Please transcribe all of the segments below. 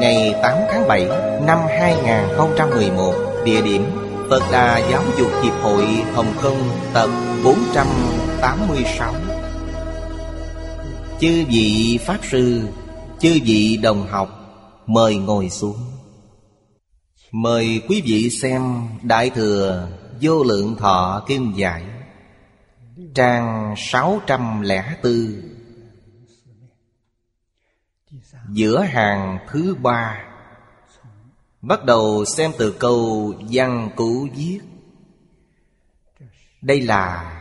ngày 8 tháng 7 năm 2011 Địa điểm Phật Đà Giáo dục Hiệp hội Hồng Kông, tập 486 Chư vị Pháp Sư, Chư vị đồng học, Mời ngồi xuống. Mời quý vị xem Đại Thừa Vô Lượng Thọ Kim Giải, Trang 604 Giữa hàng thứ ba. Bắt đầu xem từ câu văn cũ viết. Đây là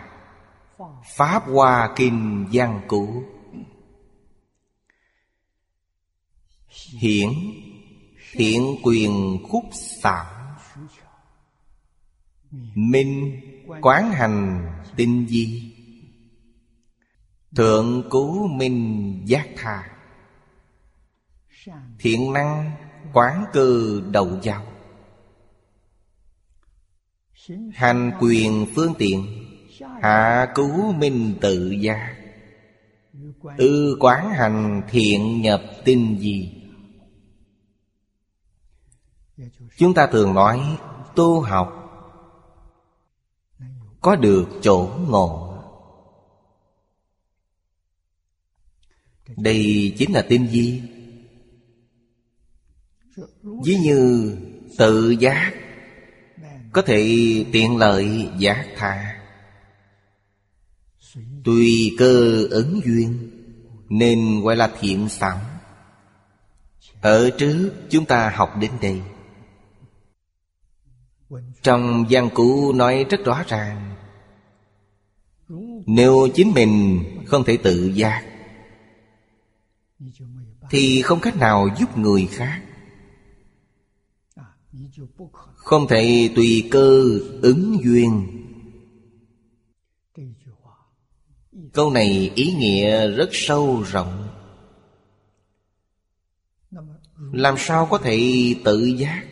Pháp Hoa Kinh văn cũ. Hiển Thiện quyền khúc xảo Minh, Quán hành tinh di Thượng cứu minh giác thà Thiện năng quán cư đầu giao. Hành quyền phương tiện, Hạ cứu minh tự gia. Ư quán hành thiện nhập tinh gì Chúng ta thường nói tu học Có được chỗ ngộ. Đây chính là tinh di. Ví như tự giác, Có thể tiện lợi giác tha. Tùy cơ ứng duyên, Nên gọi là thiện xảo. Ở trước chúng ta học đến đây. Trong văn cũ nói rất rõ ràng, Nếu chính mình không thể tự giác, Thì không cách nào giúp người khác không thể tùy cơ ứng duyên. Câu này ý nghĩa rất sâu rộng. Làm sao có thể tự giác?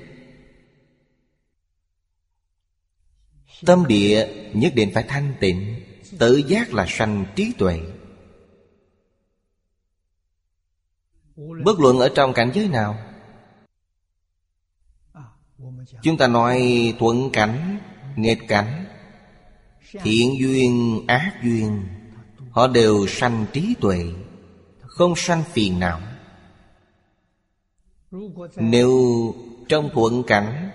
Tâm địa nhất định phải thanh tịnh, tự giác là sanh trí tuệ. Bất luận ở trong cảnh giới nào Chúng ta nói thuận cảnh, nghịch cảnh Thiện duyên, ác duyên Họ đều sanh trí tuệ Không sanh phiền não. Nếu trong thuận cảnh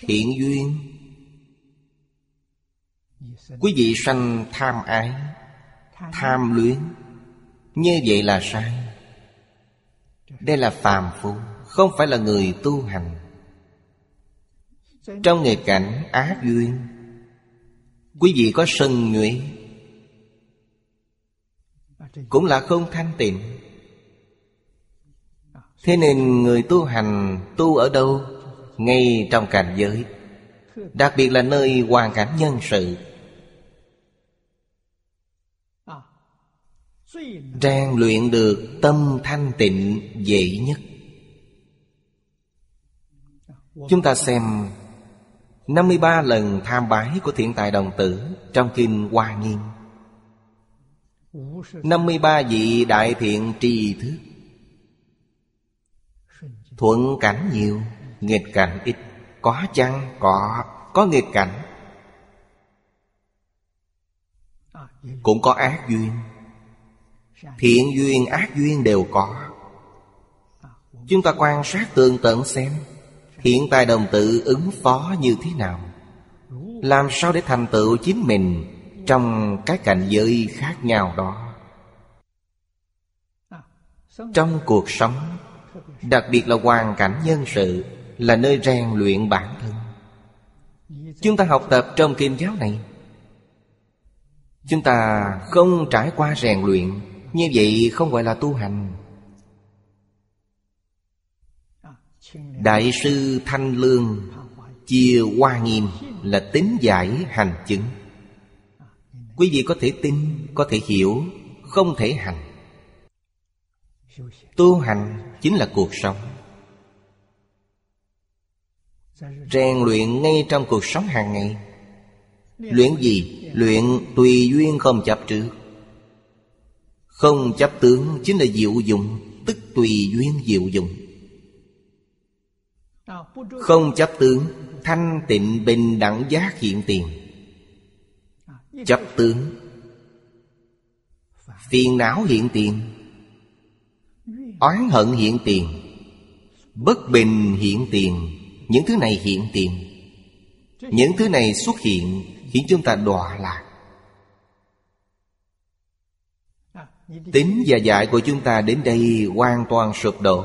Thiện duyên Quý vị sanh tham ái Tham luyến Như vậy là sai. Đây là phàm phu. Không phải là người tu hành. Trong nghề cảnh á duyên, Quý vị có sân nhuệ Cũng là không thanh tịnh. Thế nên người tu hành tu ở đâu? Ngay trong cảnh giới, Đặc biệt là nơi hoàn cảnh nhân sự. Rèn luyện được tâm thanh tịnh dễ nhất. Chúng ta xem 53 lần tham bái của thiện tài đồng tử Trong kinh Hoa Nghiêm. 53 vị đại thiện tri thức Thuận cảnh nhiều, Nghịch cảnh ít. Có chăng? Có Có nghịch cảnh. Cũng có ác duyên. Thiện duyên, ác duyên đều có. Chúng ta quan sát tường tận xem. Hiện tại đồng tự ứng phó như thế nào? Làm sao để thành tựu chính mình Trong các cảnh giới khác nhau đó? Trong cuộc sống, Đặc biệt là hoàn cảnh nhân sự, Là nơi rèn luyện bản thân. Chúng ta học tập trong kinh giáo này. Chúng ta không trải qua rèn luyện, Như vậy không gọi là tu hành. Đại sư Thanh Lương Chia Hoa Nghiêm là tính giải hành chứng. Quý vị có thể tin, có thể hiểu Không thể hành. Tu hành chính là cuộc sống. Rèn luyện ngay trong cuộc sống hàng ngày. Luyện gì? Luyện tùy duyên không chấp trước. Không chấp tướng chính là diệu dụng Tức tùy duyên diệu dụng. Không chấp tướng, Thanh tịnh bình đẳng giác hiện tiền. Chấp tướng, Phiền não hiện tiền. Oán hận hiện tiền. Bất bình hiện tiền. Những thứ này hiện tiền. Những thứ này xuất hiện Khiến chúng ta đọa lạc. Tính và dạy của chúng ta đến đây hoàn toàn sụp đổ.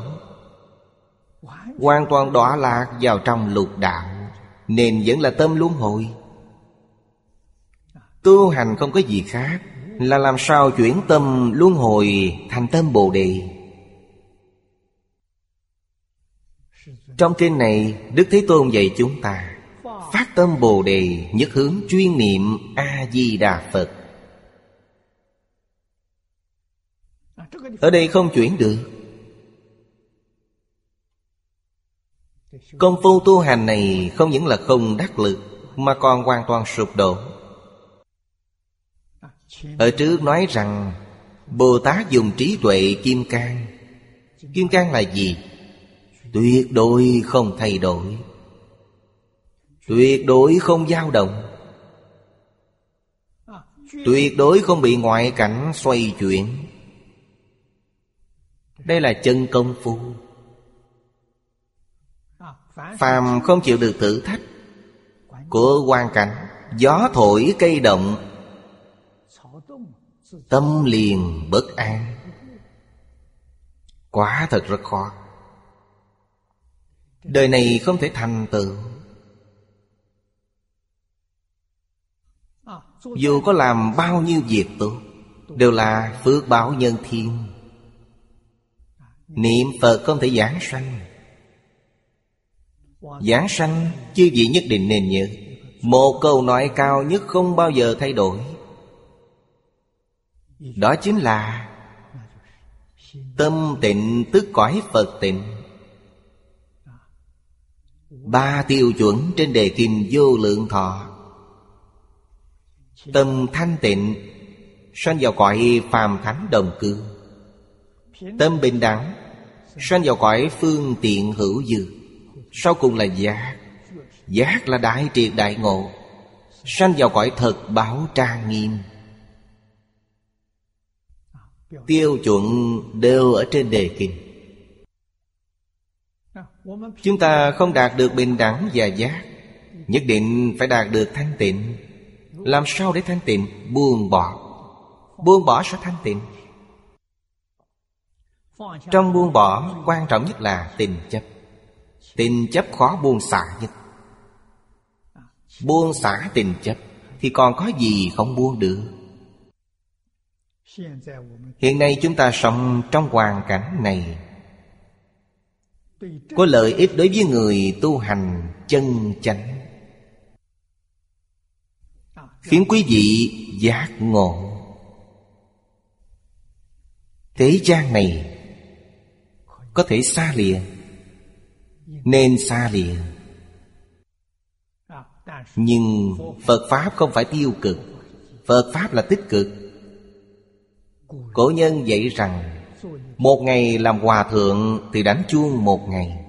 Hoàn toàn đọa lạc vào trong lục đạo, Nên vẫn là tâm luân hồi. Tu hành không có gì khác Là làm sao chuyển tâm luân hồi thành tâm Bồ Đề. Trong kinh này, Đức Thế Tôn dạy chúng ta Phát tâm Bồ Đề Nhất hướng chuyên niệm A-di-đà Phật. Ở đây không chuyển được. Công phu tu hành này không những là không đắc lực, Mà còn hoàn toàn sụp đổ. Ở trước nói rằng, Bồ Tát dùng trí tuệ kim cang. Kim cang là gì? Tuyệt đối không thay đổi. Tuyệt đối không dao động. Tuyệt đối không bị ngoại cảnh xoay chuyển. Đây là chân công phu. Phàm không chịu được thử thách Của quan cảnh, Gió thổi cây động, Tâm liền bất an. Quả thật rất khó. Đời này không thể thành tựu. Dù có làm bao nhiêu việc tốt, Đều là phước báo nhân thiên. Niệm Phật không thể giảng sanh. Giảng sanh, chư vị nhất định nên nhớ. Một câu nói cao nhất không bao giờ thay đổi. Đó chính là, Tâm tịnh tức cõi Phật tịnh. Ba tiêu chuẩn trên đề kinh vô lượng thọ. Tâm thanh tịnh, Sanh vào cõi phàm thánh đồng cư. Tâm bình đẳng, Sanh vào cõi phương tiện hữu dư. Sau cùng là giác Giác là đại triệt đại ngộ, Sanh vào cõi thật báo trang nghiêm. Tiêu chuẩn đều ở trên đề kinh. Chúng ta không đạt được bình đẳng và giác Nhất định phải đạt được thanh tịnh. Làm sao để thanh tịnh? Buông bỏ. Buông bỏ sẽ thanh tịnh. Trong buông bỏ, quan trọng nhất là tình chấp. Tình chấp khó buông xả nhất. Buông xả tình chấp Thì còn có gì không buông được? Hiện nay chúng ta sống trong hoàn cảnh này. Có lợi ích đối với người tu hành chân chánh. Khiến quý vị giác ngộ. Thế gian này có thể xa lìa nên xa lìa nhưng phật pháp không phải tiêu cực, phật pháp là tích cực cổ nhân dạy rằng, một ngày làm hòa thượng Thì đánh chuông một ngày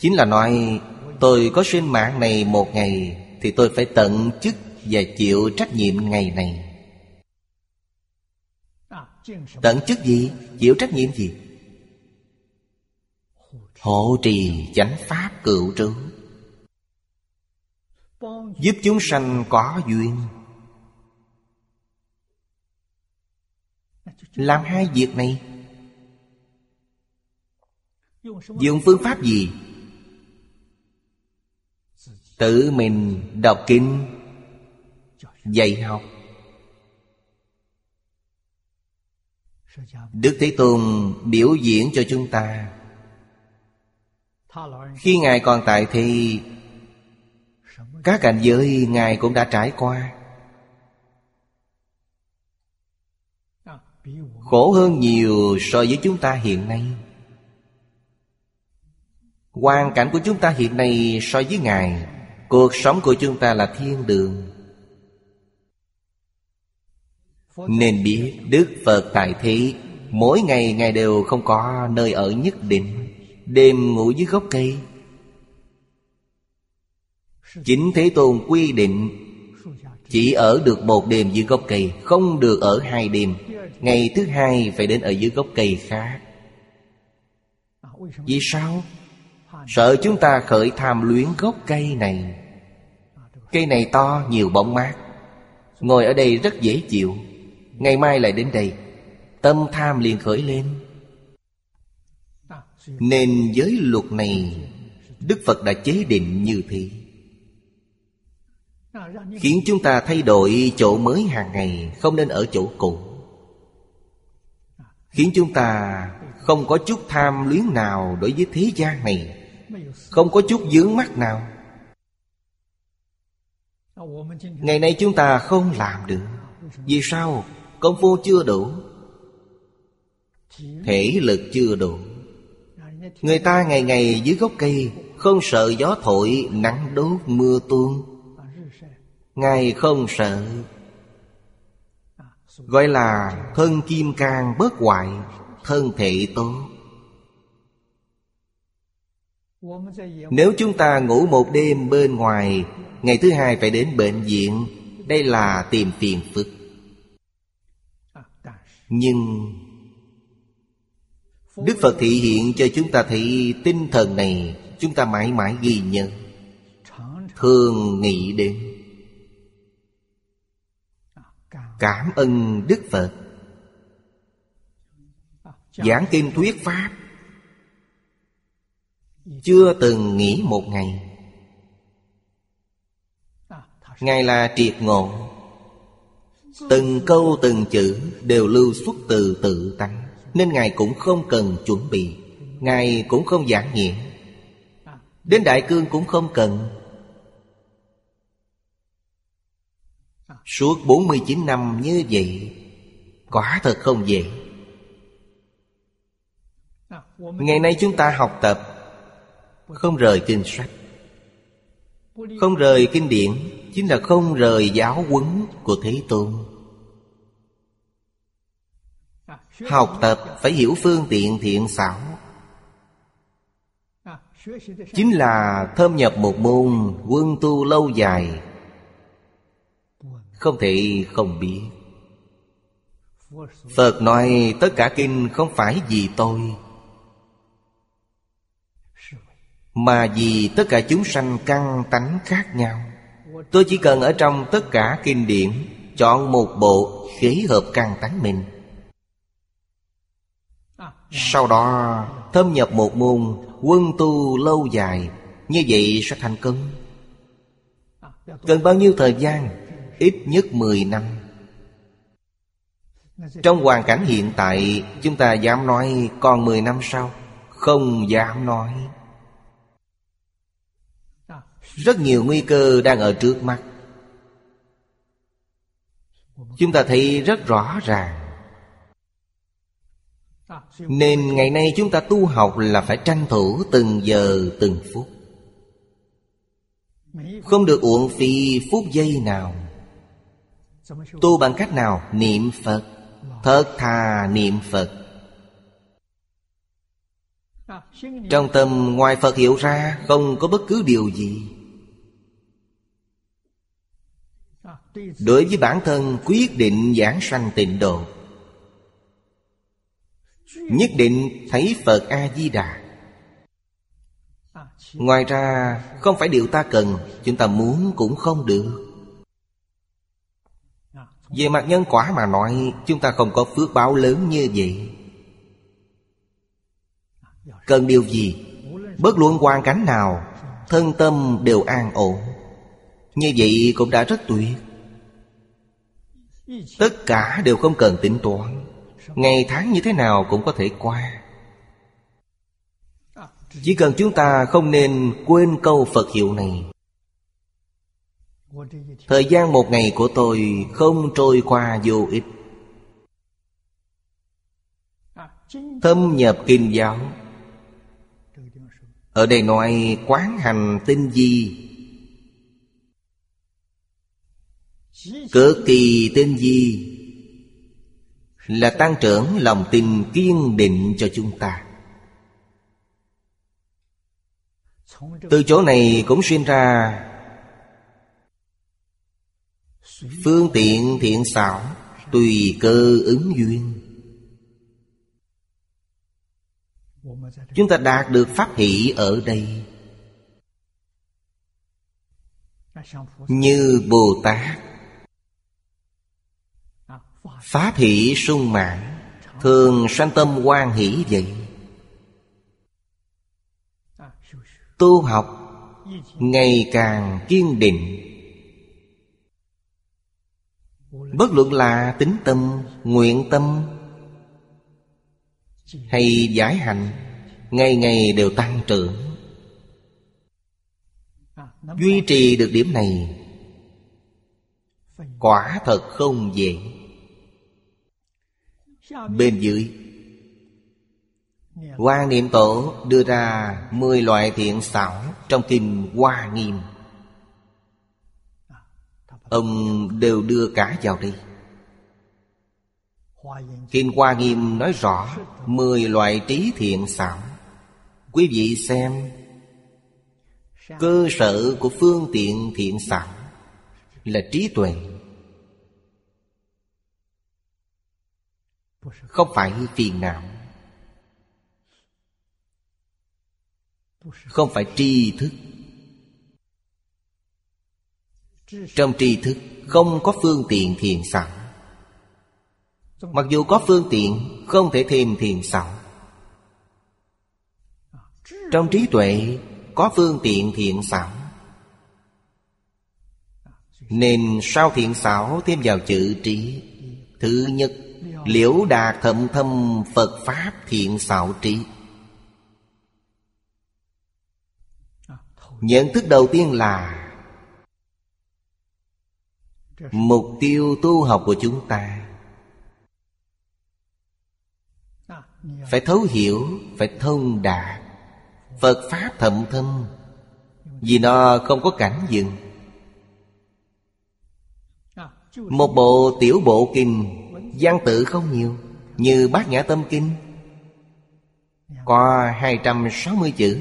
Chính là nói, Tôi có sinh mạng này một ngày Thì tôi phải tận chức Và chịu trách nhiệm ngày này Tận chức gì? Chịu trách nhiệm gì? Hộ trì chánh pháp cựu trú. Giúp chúng sanh có duyên. Làm hai việc này. Dùng phương pháp gì? Tự mình đọc kinh, Dạy học. Đức Thế Tôn biểu diễn cho chúng ta. Khi Ngài còn tại thì Các cảnh giới Ngài cũng đã trải qua. Khổ hơn nhiều so với chúng ta hiện nay. Hoàn cảnh của chúng ta hiện nay so với Ngài, Cuộc sống của chúng ta là thiên đường. Nên biết Đức Phật tại thế, Mỗi ngày Ngài đều không có nơi ở nhất định. Đêm ngủ dưới gốc cây. Chính Thế Tôn quy định, Chỉ ở được một đêm dưới gốc cây, Không được ở hai đêm. Ngày thứ hai phải đến ở dưới gốc cây khác. Vì sao? Sợ chúng ta khởi tham luyến gốc cây này. Cây này to, nhiều bóng mát. Ngồi ở đây rất dễ chịu. Ngày mai lại đến đây. Tâm tham liền khởi lên. Nên giới luật này, Đức Phật đã chế định như thế. Khiến chúng ta thay đổi chỗ mới hàng ngày, Không nên ở chỗ cũ. Khiến chúng ta không có chút tham luyến nào đối với thế gian này, Không có chút dướng mắt nào. Ngày nay chúng ta không làm được, Vì sao? Công phu chưa đủ? Thể lực chưa đủ. Người ta ngày ngày dưới gốc cây, Không sợ gió thổi, Nắng đốt mưa tuôn. Ngài không sợ. Gọi là thân kim cang bớt hoại, Thân thể tốt. Nếu chúng ta ngủ một đêm bên ngoài, Ngày thứ hai phải đến bệnh viện. Đây là tìm phiền phức. Nhưng Đức Phật thị hiện cho chúng ta thấy tinh thần này, Chúng ta mãi mãi ghi nhớ. Thường nghĩ đến Cảm ơn Đức Phật. Giảng kinh thuyết Pháp Chưa từng nghỉ một ngày. Ngài là triệt ngộ. Từng câu từng chữ đều lưu xuất từ tự tánh. Nên Ngài cũng không cần chuẩn bị, Ngài cũng không giảng nghĩa. Đến Đại Cương cũng không cần. Suốt 49 năm như vậy, Quả thật không dễ. Ngày nay chúng ta học tập, Không rời kinh sách. Không rời kinh điển, Chính là không rời giáo huấn của Thế Tôn. Học tập phải hiểu phương tiện thiện xảo. Chính là thâm nhập một môn quân tu lâu dài, Không thể không biết. Phật nói tất cả kinh không phải vì tôi, Mà vì tất cả chúng sanh căn tánh khác nhau. Tôi chỉ cần ở trong tất cả kinh điển Chọn một bộ khí hợp căn tánh mình. Sau đó, thâm nhập một môn, Quân tu lâu dài, Như vậy sẽ thành công. Cần bao nhiêu thời gian? Ít nhất 10 năm. Trong hoàn cảnh hiện tại, Chúng ta dám nói còn 10 năm sau? Không dám nói. Rất nhiều nguy cơ đang ở trước mắt. Chúng ta thấy rất rõ ràng nên ngày nay chúng ta tu học là phải tranh thủ từng giờ, từng phút. Không được uổng phí phút giây nào. Tu bằng cách nào? Niệm Phật. Thật thà niệm Phật. Trong tâm ngoài Phật hiểu ra, Không có bất cứ điều gì. Đối với bản thân, quyết định giảng sanh tịnh độ. Nhất định thấy Phật A-di-đà. Ngoài ra, không phải điều ta cần, Chúng ta muốn cũng không được. Về mặt nhân quả mà nói, Chúng ta không có phước báo lớn như vậy. Cần điều gì? Bất luận hoàn cảnh nào, Thân tâm đều an ổn. Như vậy cũng đã rất tuyệt. Tất cả đều không cần tính toán. Ngày tháng như thế nào cũng có thể qua. Chỉ cần chúng ta không nên quên câu Phật hiệu này. Thời gian một ngày của tôi không trôi qua vô ích. Thâm nhập kinh giáo. Ở đây nói quán hành tinh di. Cực kỳ tinh di. Là tăng trưởng lòng tin kiên định cho chúng ta. Từ chỗ này cũng sinh ra Phương tiện thiện xảo Tùy cơ ứng duyên. Chúng ta đạt được pháp hỷ ở đây. Như Bồ Tát phá thị sung mãn Thường sanh tâm quan hỷ vậy. Tu học Ngày càng kiên định. Bất luận là tính tâm, nguyện tâm Hay giải hành Ngày ngày đều tăng trưởng. Duy trì được điểm này Quả thật không dễ. Bên dưới. Hoa Niệm Tổ đưa ra mười loại thiện xảo Trong kinh Hoa Nghiêm. Ông đều đưa cả vào đây. Kinh Hoa Nghiêm nói rõ Mười loại trí thiện xảo. Quý vị xem, Cơ sở của phương tiện thiện xảo Là trí tuệ. Không phải phiền não Không phải tri thức Trong tri thức, không có phương tiện thiền sẵn. Mặc dù có phương tiện, Không thể thêm thiền sẵn. Trong trí tuệ, Có phương tiện thiện xảo Nên sao thiện xảo thêm vào chữ trí, Thứ nhất Liễu đạt thậm thâm, Phật Pháp thiện xạo trí. Nhận thức đầu tiên là, Mục tiêu tu học của chúng ta. Phải thấu hiểu, Phải thông đạt. Phật Pháp thậm thâm, Vì nó không có cảnh dừng. Một bộ tiểu bộ kinh Văn tự không nhiều, Như Bát Nhã Tâm Kinh. Có 260 chữ,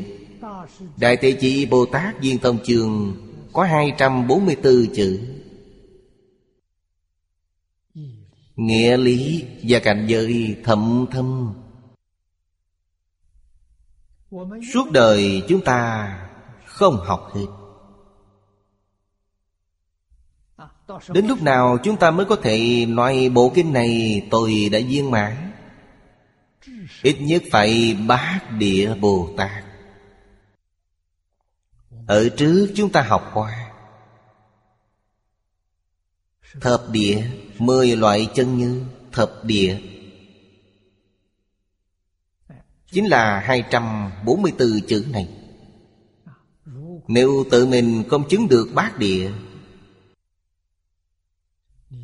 Đại Tệ chi Bồ Tát Viên Tông Trường Có 244 chữ. Nghĩa lý và cảnh giới thậm thâm. Suốt đời chúng ta không học hết. Đến lúc nào chúng ta mới có thể nói bộ kinh này tôi đã viên mãn? Ít nhất phải bát địa Bồ Tát Ở trước chúng ta học qua, Thập địa, Mười loại chân như Thập địa. Chính là 244 chữ này. Nếu tự mình không chứng được bát địa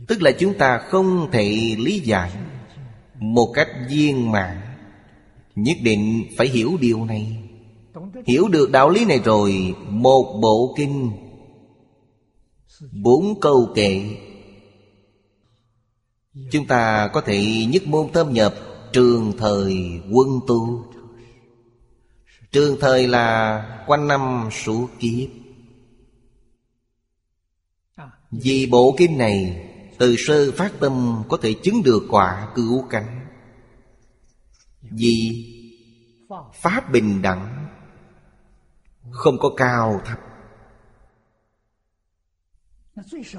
Tức là chúng ta không thể lý giải Một cách viên mãn. Nhất định phải hiểu điều này. Hiểu được đạo lý này rồi, Một bộ kinh, Bốn câu kệ. Chúng ta có thể nhất môn thâm nhập Trường thời quân tu. Trường thời là quanh năm suốt kiếp. Vì bộ kinh này từ sơ phát tâm có thể chứng được quả cứu cánh. Vì Pháp bình đẳng, Không có cao thấp.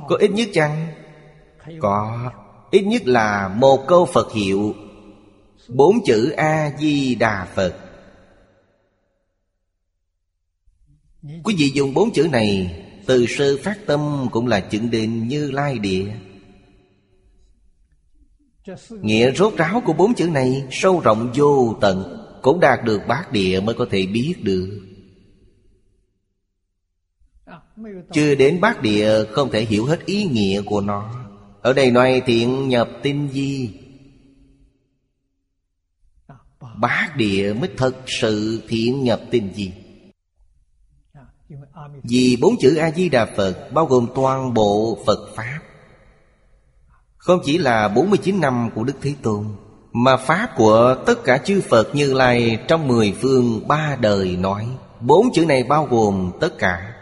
Có ít nhất chăng? Có. Ít nhất là một câu Phật hiệu. Bốn chữ A-di-đà Phật. Quý vị dùng bốn chữ này, Từ sơ phát tâm cũng là chứng định như lai địa. Nghĩa rốt ráo của bốn chữ này Sâu rộng vô tận, Cũng đạt được bát địa mới có thể biết được. Chưa đến bát địa, không thể hiểu hết ý nghĩa của nó. Ở đây nói thiện nhập tinh di Bát địa mới thật sự thiện nhập tinh di Vì bốn chữ A-di-đà Phật Bao gồm toàn bộ Phật Pháp không chỉ là 49 năm của Đức Thế Tôn, Mà Pháp của tất cả chư Phật như Lai Trong mười phương ba đời nói, Bốn chữ này bao gồm tất cả.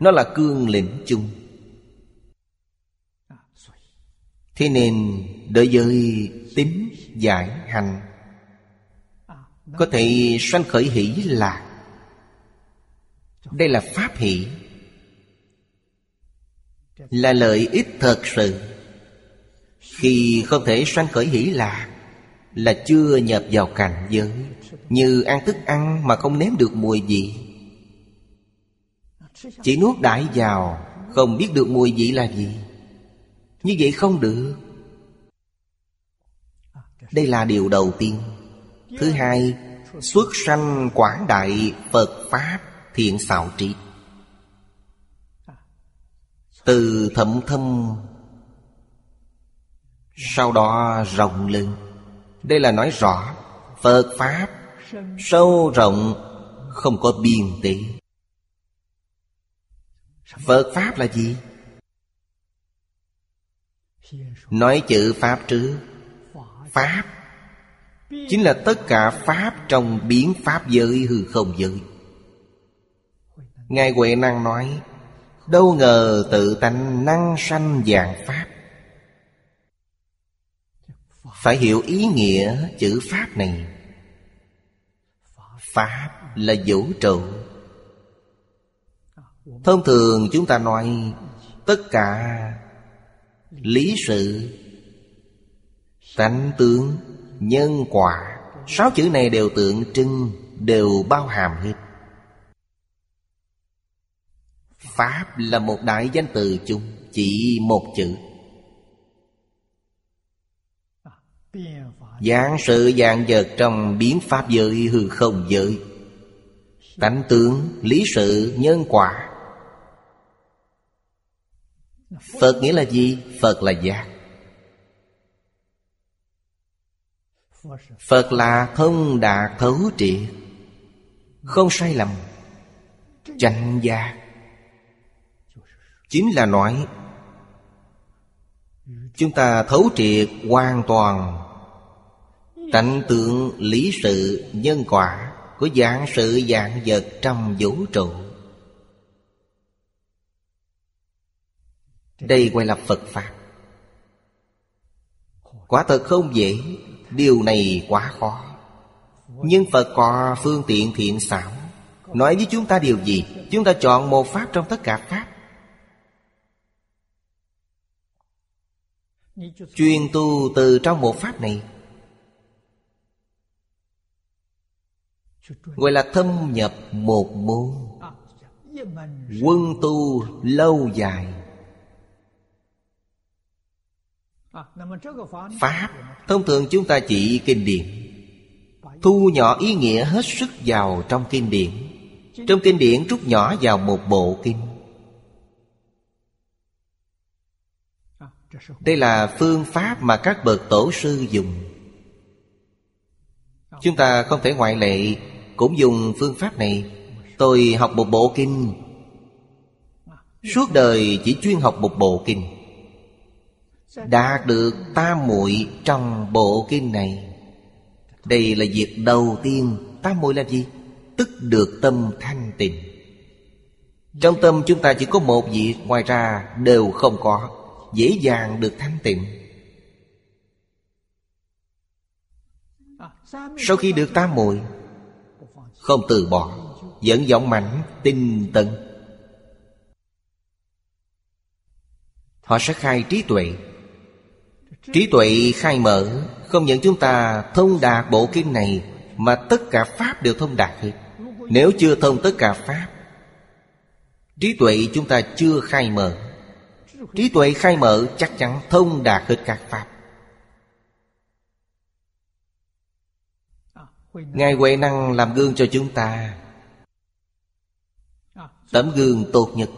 Nó là cương lĩnh chung. Thế nên đợi giới tính giải hành, Có thể sanh khởi hỷ lạc Đây là pháp hỷ, Là lợi ích thật sự. Khi không thể sanh khởi hỷ lạc Là chưa nhập vào cảnh giới. Như ăn thức ăn mà không nếm được mùi vị. Chỉ nuốt đại vào, Không biết được mùi vị là gì. Như vậy không được. Đây là điều đầu tiên. Thứ hai, Xuất sanh quảng đại Phật Pháp thiện xạo trí. Từ thậm thâm sau đó rộng lên. Đây là nói rõ, Phật Pháp Sâu rộng, Không có biên tỷ Phật Pháp là gì? Nói chữ Pháp trước Pháp Chính là tất cả Pháp trong biến Pháp giới hư không giới. Ngài Huệ Năng nói, Đâu ngờ tự tánh năng sanh dạng Pháp phải hiểu ý nghĩa chữ Pháp này. Pháp là vũ trụ. Thông thường chúng ta nói Tất cả lý sự, tánh tướng, nhân quả, sáu chữ này đều tượng trưng, đều bao hàm hết. Pháp là một đại danh từ chung, chỉ một chữ. Dạng sự dạng vật trong biến pháp giới, hư không giới. Tánh tướng, lý sự, nhân quả. Phật nghĩa là gì? Phật là giác. Phật là thông đạt thấu triệt. Không sai lầm. Chánh giác. Chính là nói Chúng ta thấu triệt hoàn toàn cảnh tượng lý sự nhân quả Của dạng sự dạng vật trong vũ trụ. Đây gọi là Phật Pháp. Quả thật không dễ, Điều này quá khó. Nhưng Phật có phương tiện thiện xảo. Nói với chúng ta điều gì? Chúng ta chọn một Pháp trong tất cả Pháp. Chuyên tu từ trong một Pháp này. Gọi là thâm nhập một môn. Quân tu lâu dài. Pháp, Thông thường chúng ta chỉ kinh điển. Thu nhỏ ý nghĩa hết sức vào trong kinh điển. Trong kinh điển rút nhỏ vào một bộ kinh. Đây là phương pháp mà các bậc tổ sư dùng. Chúng ta không thể ngoại lệ, Cũng dùng phương pháp này. Tôi học một bộ kinh. Suốt đời chỉ chuyên học một bộ kinh. Đạt được tam muội trong bộ kinh này. Đây là việc đầu tiên. Tam muội là gì? Tức được tâm thanh tịnh. Trong tâm chúng ta chỉ có một việc, Ngoài ra đều không có. Dễ dàng được thanh tịnh. Sau khi được tam muội, Không từ bỏ, Dẫn giọng mạnh tinh tấn. Họ sẽ khai trí tuệ. Trí tuệ khai mở, Không những chúng ta thông đạt bộ kinh này, Mà tất cả Pháp đều thông đạt hết. Nếu chưa thông tất cả Pháp, Trí tuệ chúng ta chưa khai mở. Trí tuệ khai mở chắc chắn thông đạt hết các Pháp. Ngài Huệ Năng làm gương cho chúng ta. Tấm gương tốt nhất.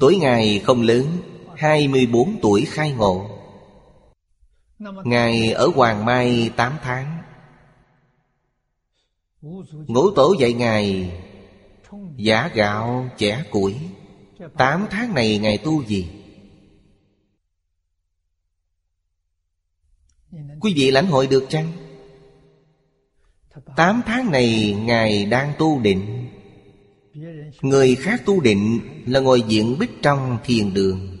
Tuổi Ngài không lớn 24 tuổi khai ngộ. Ngài ở Hoàng Mai 8 tháng. Ngũ tổ dạy Ngài, Giả gạo chẻ củi. Tám tháng này Ngài tu gì? Quý vị lãnh hội được chăng? Tám tháng này Ngài đang tu định Người khác tu định là ngồi diện bích trong thiền đường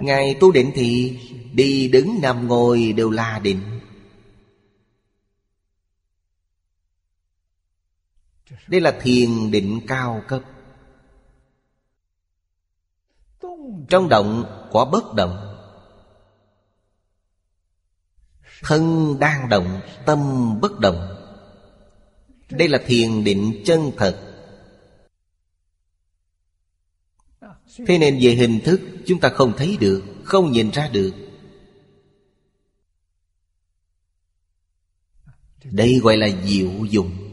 Ngài tu định thì Đi đứng nằm ngồi đều là định Đây là thiền định cao cấp. Trong động quả bất động. Thân đang động, Tâm bất động. Đây là thiền định chân thật. Thế nên về hình thức, Chúng ta không thấy được, Không nhìn ra được. Đây gọi là diệu dụng.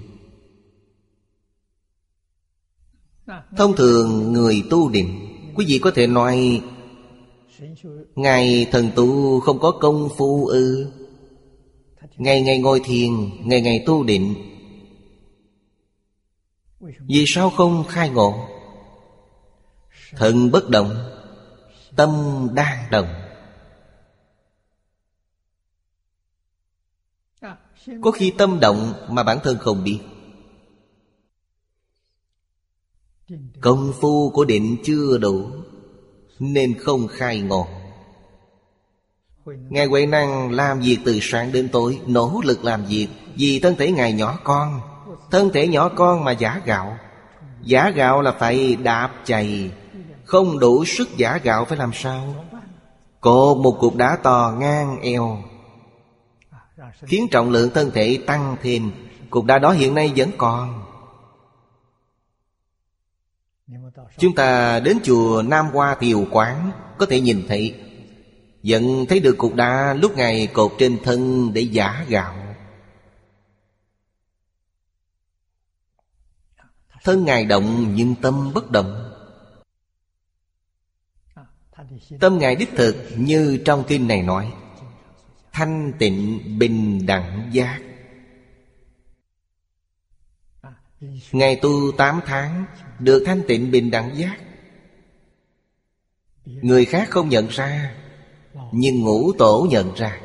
Thông thường người tu định, Quý vị có thể nói, Ngài thần tu không có công phu ư. Ngày ngày ngồi thiền, Ngày ngày tu định. Vì sao không khai ngộ? Thần bất động, Tâm đang động. Có khi tâm động mà bản thân không biết. Công phu của định chưa đủ, Nên không khai ngộ. Ngài Huệ Năng làm việc từ sáng đến tối, Nỗ lực làm việc Vì thân thể Ngài nhỏ con. Thân thể nhỏ con mà giả gạo. Giả gạo là phải đạp chày. Không đủ sức giả gạo phải làm sao? Cột một cục đá to ngang eo. Khiến trọng lượng thân thể tăng thêm. Cục đá đó hiện nay vẫn còn. Chúng ta đến chùa Nam Hoa Thiều Quán, Có thể nhìn thấy. Vẫn thấy được cục đá lúc ngày cột trên thân để giả gạo. Thân Ngài động nhưng tâm bất động. Tâm Ngài đích thực như trong kinh này nói. Thanh tịnh bình đẳng giác ngày tu 8 tháng, Được thanh tịnh bình đẳng giác. Người khác không nhận ra, Nhưng ngũ tổ nhận ra.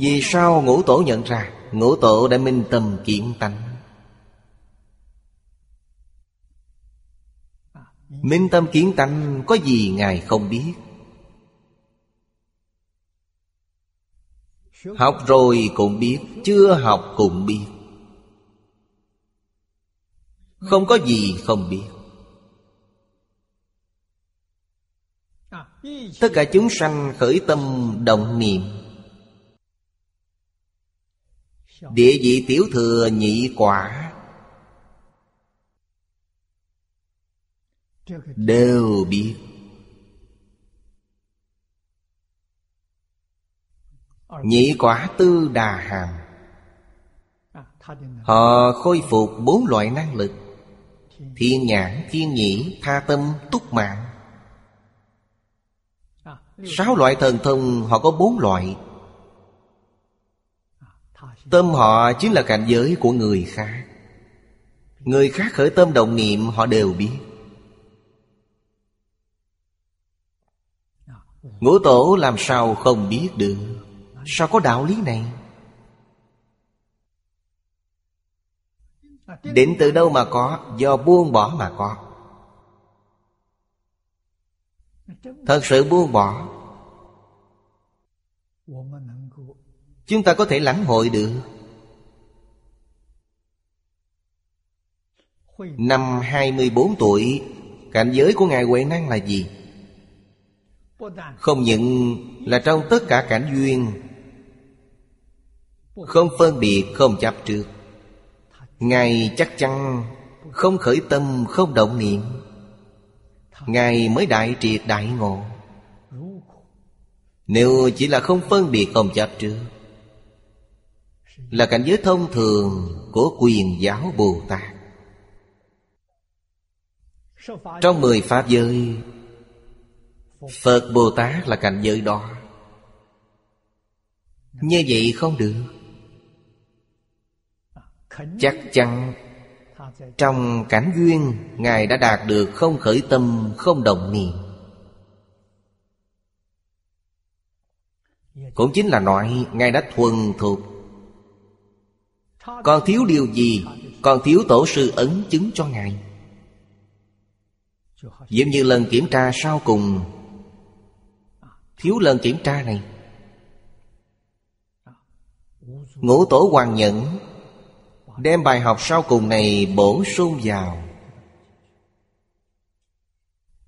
Vì sao ngũ tổ nhận ra? Ngũ tổ đã minh tâm kiến tánh. Minh tâm kiến tánh có gì Ngài không biết? Học rồi cũng biết, Chưa học cũng biết. Không có gì không biết. Tất cả chúng sanh khởi tâm động niệm. Địa vị tiểu thừa nhị quả. Đều biết. Nhị quả tư đà hàm. Họ khôi phục bốn loại năng lực. Thiên nhãn, thiên nhĩ, tha tâm, túc mạng. Sáu loại thần thông họ có bốn loại. Tâm họ chính là cảnh giới của người khác. Người khác khởi tâm động niệm họ đều biết. Ngũ tổ làm sao không biết được? Sao có đạo lý này? Định từ đâu mà có? Do buông bỏ mà có. Thật sự buông bỏ. Chúng ta có thể lãnh hội được. Năm 24 tuổi Cảnh giới của Ngài Huệ Năng là gì? Không những là trong tất cả cảnh duyên Không phân biệt, không chấp trước. Ngài chắc chắn không khởi tâm, không động niệm. Ngài mới đại triệt đại ngộ. Nếu chỉ là không phân biệt không chấp trước Là cảnh giới thông thường của quyền giáo Bồ Tát. Trong mười Pháp giới Phật Bồ Tát là cảnh giới đó. Như vậy không được. Chắc chắn, Trong cảnh duyên, Ngài đã đạt được không khởi tâm, Không động niệm. Cũng chính là nói, Ngài đã thuần thuộc Còn thiếu điều gì, Còn thiếu tổ sư ấn chứng cho Ngài? Giống như lần kiểm tra sau cùng. Thiếu lần kiểm tra này. Ngũ tổ hoàng nhẫn Đem bài học sau cùng này bổ sung vào.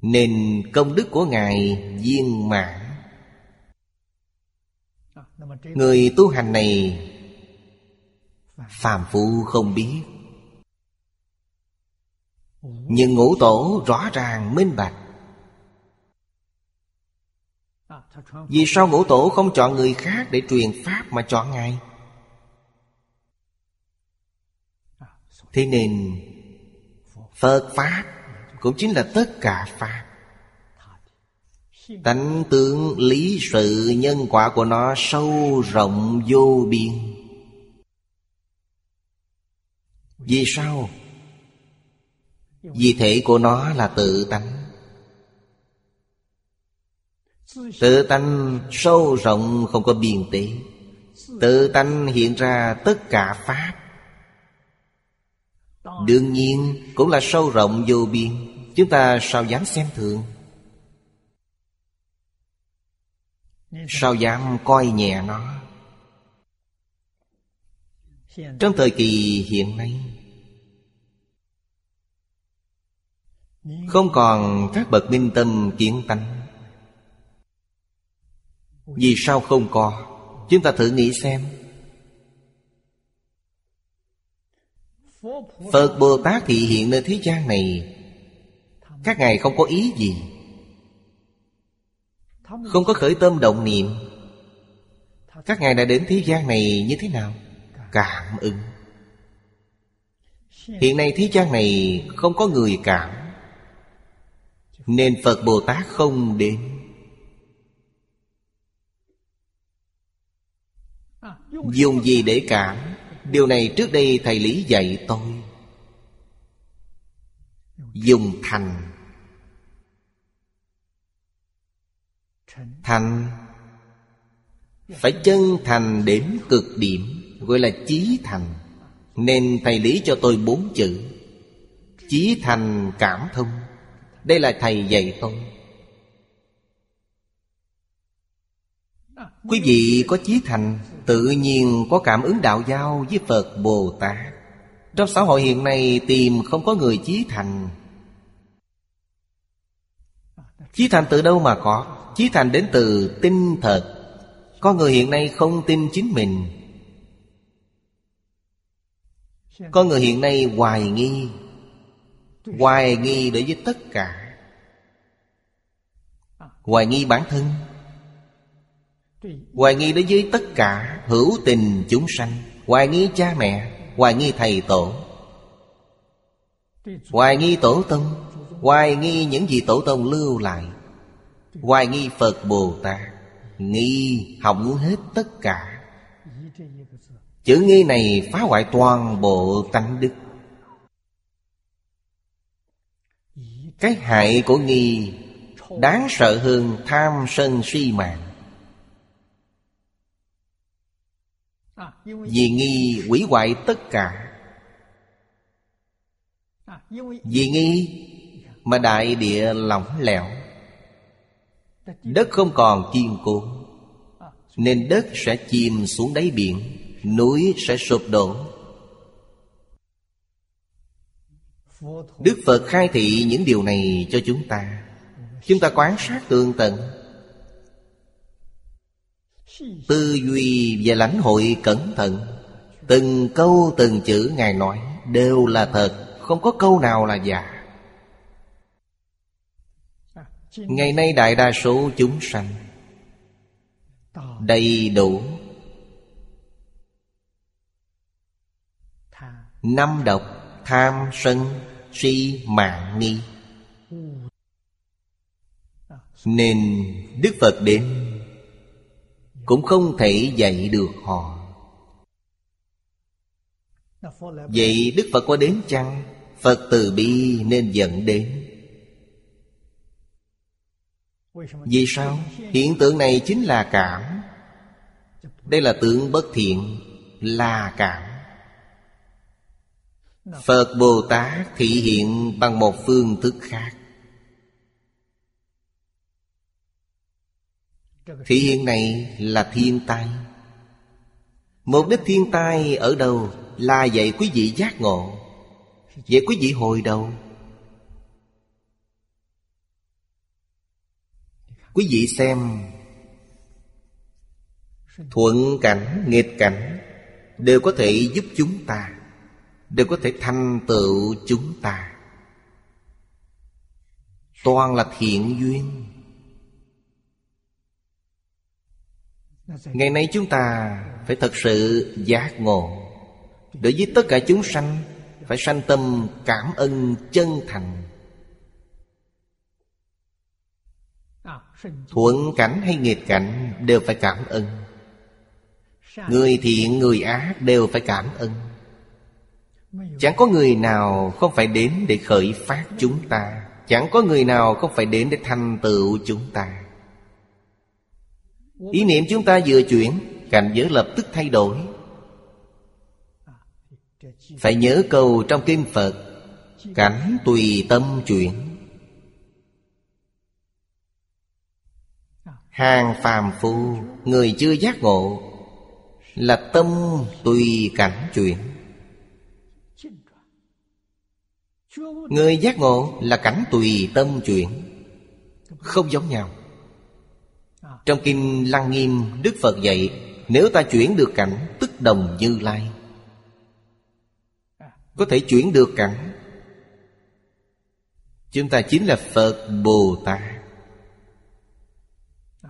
Nên công đức của Ngài viên mãn. Người tu hành này Phàm phu không biết. Nhưng ngũ tổ rõ ràng minh bạch. Vì sao ngũ tổ không chọn người khác để truyền Pháp mà chọn Ngài? Thế nên, Phật Pháp cũng chính là tất cả Pháp. Tánh tướng lý sự nhân quả của nó sâu rộng vô biên. Vì sao? Vì thể của nó là tự tánh. Tự tánh sâu rộng không có biên tế. Tự tánh hiện ra tất cả Pháp. Đương nhiên, cũng là sâu rộng vô biên. Chúng ta sao dám xem thường? Sao dám coi nhẹ nó? Trong thời kỳ hiện nay, Không còn các bậc minh tâm kiến tánh. Vì sao không có? Chúng ta thử nghĩ xem. Phật Bồ Tát thị hiện nơi thế gian này. Các ngài không có ý gì. Không có khởi tâm động niệm. Các ngài đã đến thế gian này như thế nào? Cảm ứng. Hiện nay thế gian này không có người cảm. Nên Phật Bồ Tát không đến. Dùng gì để cảm? Điều này trước đây thầy Lý dạy tôi. Dùng thành. Thành. Phải chân thành đến cực điểm, Gọi là chí thành. Nên thầy Lý cho tôi bốn chữ. Chí thành cảm thông. Đây là thầy dạy tôi. Quý vị có chí thành, Tự nhiên có cảm ứng đạo giao với Phật Bồ Tát. Trong xã hội hiện nay tìm không có người chí thành. Chí thành từ đâu mà có? Chí thành đến từ tinh thật Có người hiện nay không tin chính mình. Có người hiện nay hoài nghi. Hoài nghi đối với tất cả. Hoài nghi bản thân. Hoài nghi đối với tất cả hữu tình chúng sanh. Hoài nghi cha mẹ, Hoài nghi thầy tổ. Hoài nghi tổ tông, Hoài nghi những gì tổ tông lưu lại. Hoài nghi Phật Bồ Tát, Nghi hỏng hết tất cả. Chữ nghi này phá hoại toàn bộ tánh đức. Cái hại của nghi, Đáng sợ hơn tham sân si mạng. Vì nghi quỷ hoại tất cả. Vì nghi mà đại địa lỏng lẻo. Đất không còn kiên cố, Nên đất sẽ chìm xuống đáy biển, Núi sẽ sụp đổ. Đức Phật khai thị những điều này cho chúng ta. Chúng ta quán sát tường tận Tư duy và lãnh hội cẩn thận. Từng câu, từng chữ Ngài nói Đều là thật, Không có câu nào là giả. Ngày nay đại đa số chúng sanh Đầy đủ Năm độc Tham sân Si mạng nghi. Nên Đức Phật đến cũng không thể dạy được họ. Vậy Đức Phật có đến chăng? Phật từ bi nên dẫn đến. Vì sao? Hiện tượng này chính là cảm. Đây là tượng bất thiện, Là cảm. Phật Bồ Tát thị hiện bằng một phương thức khác. Thị hiện này là thiên tai. Mục đích thiên tai ở đâu Là dạy quý vị giác ngộ Dạy quý vị hồi đầu. Quý vị xem Thuận cảnh, nghịch cảnh Đều có thể giúp chúng ta Đều có thể thành tựu chúng ta. Toàn là thiện duyên. Ngày nay chúng ta phải thật sự giác ngộ. Đối với tất cả chúng sanh Phải sanh tâm cảm ơn chân thành. Thuận cảnh hay nghịch cảnh đều phải cảm ơn. Người thiện người ác đều phải cảm ơn. Chẳng có người nào không phải đến để khởi phát chúng ta. Chẳng có người nào không phải đến để thành tựu chúng ta Ý niệm chúng ta vừa chuyển, Cảnh giới lập tức thay đổi. Phải nhớ câu trong kinh Phật, Cảnh tùy tâm chuyển. Hàng phàm phu, Người chưa giác ngộ Là tâm tùy cảnh chuyển. Người giác ngộ là cảnh tùy tâm chuyển, Không giống nhau. Trong Kinh Lăng Nghiêm, Đức Phật dạy, Nếu ta chuyển được cảnh, Tức đồng như lai. Có thể chuyển được cảnh. Chúng ta chính là Phật Bồ Tát.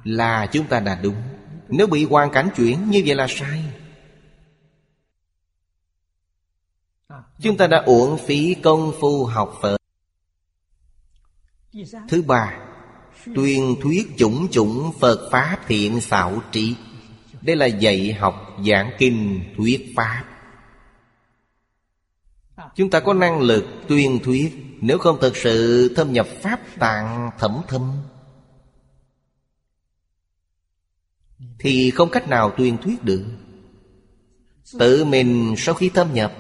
Là chúng ta đã đúng. Nếu bị hoàn cảnh chuyển như vậy là sai. Chúng ta đã uổng phí công phu học Phật. Thứ ba Tuyên thuyết chủng chủng Phật Pháp thiện xảo trí. Đây là dạy học giảng kinh thuyết Pháp. Chúng ta có năng lực tuyên thuyết Nếu không thực sự thâm nhập Pháp tạng thẩm thâm. Thì không cách nào tuyên thuyết được. Tự mình sau khi thâm nhập,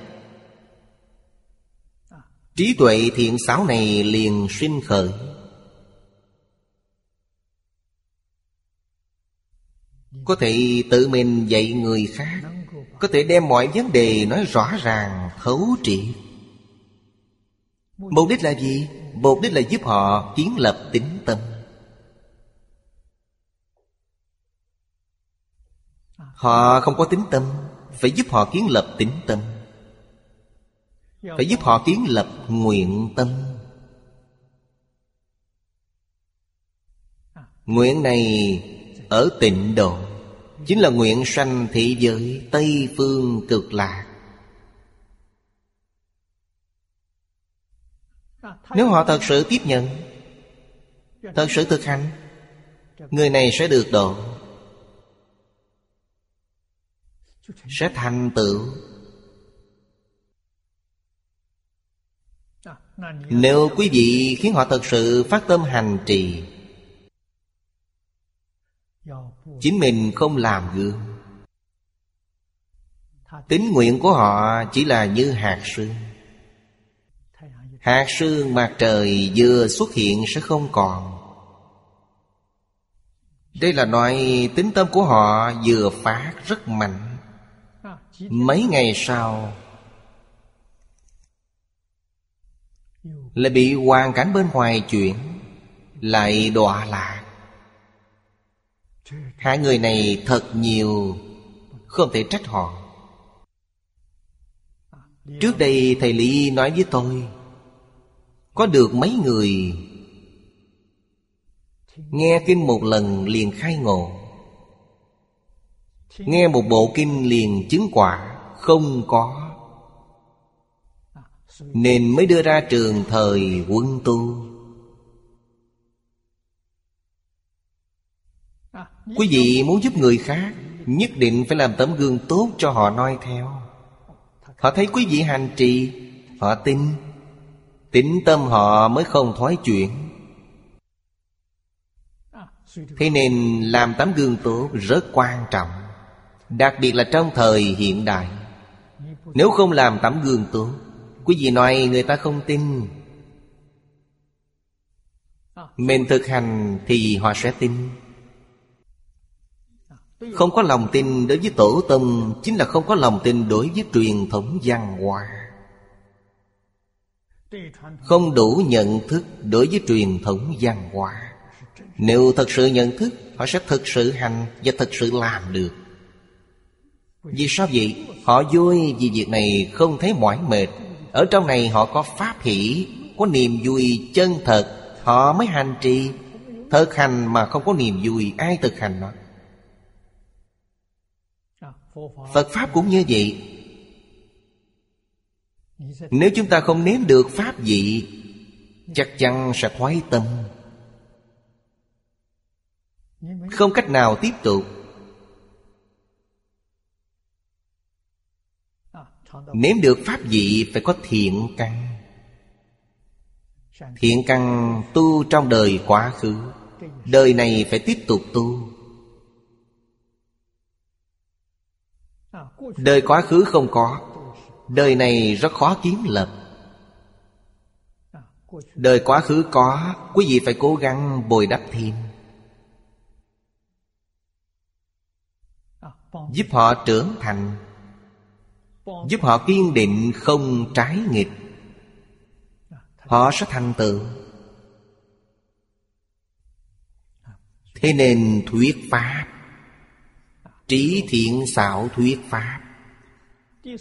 Trí tuệ thiện xáo này liền sinh khởi. Có thể tự mình dạy người khác. Có thể đem mọi vấn đề nói rõ ràng, thấu triệt. Mục đích là gì? Mục đích là giúp họ kiến lập tính tâm. Họ không có tính tâm Phải giúp họ kiến lập tính tâm. Phải giúp họ kiến lập nguyện tâm. Nguyện này ở tịnh độ. Chính là nguyện sanh thị giới Tây phương cực lạc. Nếu họ thật sự tiếp nhận, Thật sự thực hành, Người này sẽ được độ, Sẽ thành tựu. Nếu quý vị khiến họ thật sự phát tâm hành trì Chính mình không làm gương. Tính nguyện của họ chỉ là như hạt sương. Hạt sương mặt trời vừa xuất hiện sẽ không còn. Đây là nói tính tâm của họ vừa phát rất mạnh. Mấy ngày sau, Lại bị hoàn cảnh bên ngoài chuyển, Lại đọa lạc. Hai người này thật nhiều, Không thể trách họ. Trước đây thầy Lý nói với tôi, Có được mấy người? Nghe kinh một lần liền khai ngộ. Nghe một bộ kinh liền chứng quả, Không có. Nên mới đưa ra trường thời quân tu. Quý vị muốn giúp người khác, Nhất định phải làm tấm gương tốt cho họ noi theo. Họ thấy quý vị hành trì, Họ tin. Tính tâm họ mới không thoái chuyển. Thế nên làm tấm gương tốt rất quan trọng, Đặc biệt là trong thời hiện đại. Nếu không làm tấm gương tốt, Quý vị nói người ta không tin. Mình thực hành thì họ sẽ tin. Không có lòng tin đối với tổ tông, Chính là không có lòng tin đối với truyền thống văn hóa. Không đủ nhận thức đối với truyền thống văn hóa. Nếu thật sự nhận thức, Họ sẽ thật sự hành và thật sự làm được. Vì sao vậy? Họ vui vì việc này không thấy mỏi mệt. Ở trong này họ có pháp hỷ, Có niềm vui chân thật, Họ mới hành trì. Thực hành mà không có niềm vui, Ai thực hành nó? Phật Pháp cũng như vậy. Nếu chúng ta không nếm được Pháp vị, Chắc chắn sẽ thoái tâm. Không cách nào tiếp tục. Nếm được Pháp vị phải có thiện căn. Thiện căn tu trong đời quá khứ, Đời này phải tiếp tục tu. Đời quá khứ không có, Đời này rất khó kiếm lập Đời quá khứ có, Quý vị phải cố gắng bồi đắp thêm. Giúp họ trưởng thành, Giúp họ kiên định không trái nghịch. Họ sẽ thành tựu. Thế nên thuyết Pháp Trí thiện xảo thuyết Pháp.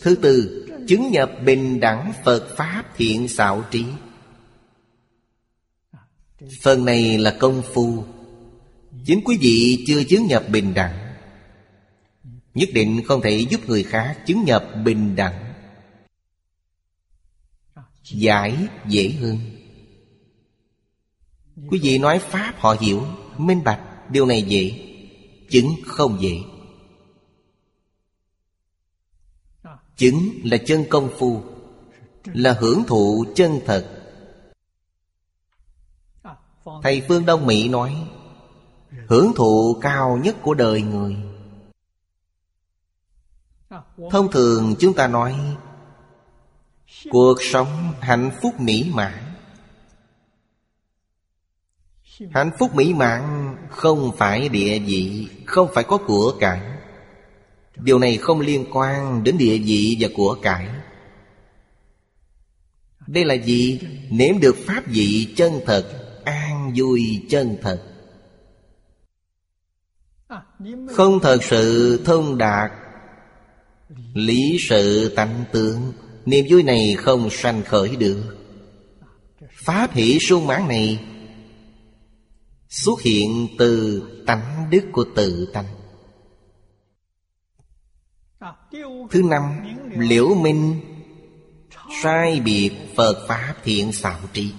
Thứ tư, Chứng nhập bình đẳng Phật Pháp thiện xảo trí. Phần này là công phu. Chính quý vị chưa chứng nhập bình đẳng, Nhất định không thể giúp người khác chứng nhập bình đẳng. Giải dễ hơn. Quý vị nói Pháp họ hiểu, Minh bạch, Điều này dễ, Chứng không dễ. Chứng là chân công phu, Là hưởng thụ chân thật. Thầy Phương Đông Mỹ nói, Hưởng thụ cao nhất của đời người. Thông thường chúng ta nói, Cuộc sống hạnh phúc mỹ mãn. Hạnh phúc mỹ mãn không phải địa vị, Không phải có của cải. Điều này không liên quan đến địa vị và của cải. Đây là gì? Nếm được pháp vị chân thật, An vui chân thật. Không thật sự thông đạt, Lý sự tánh tướng, Niềm vui này không sanh khởi được. Pháp hỷ sung mãn này Xuất hiện từ tánh đức của tự tánh. Thứ năm, Liễu minh. Sai biệt Phật Pháp thiện xạo trí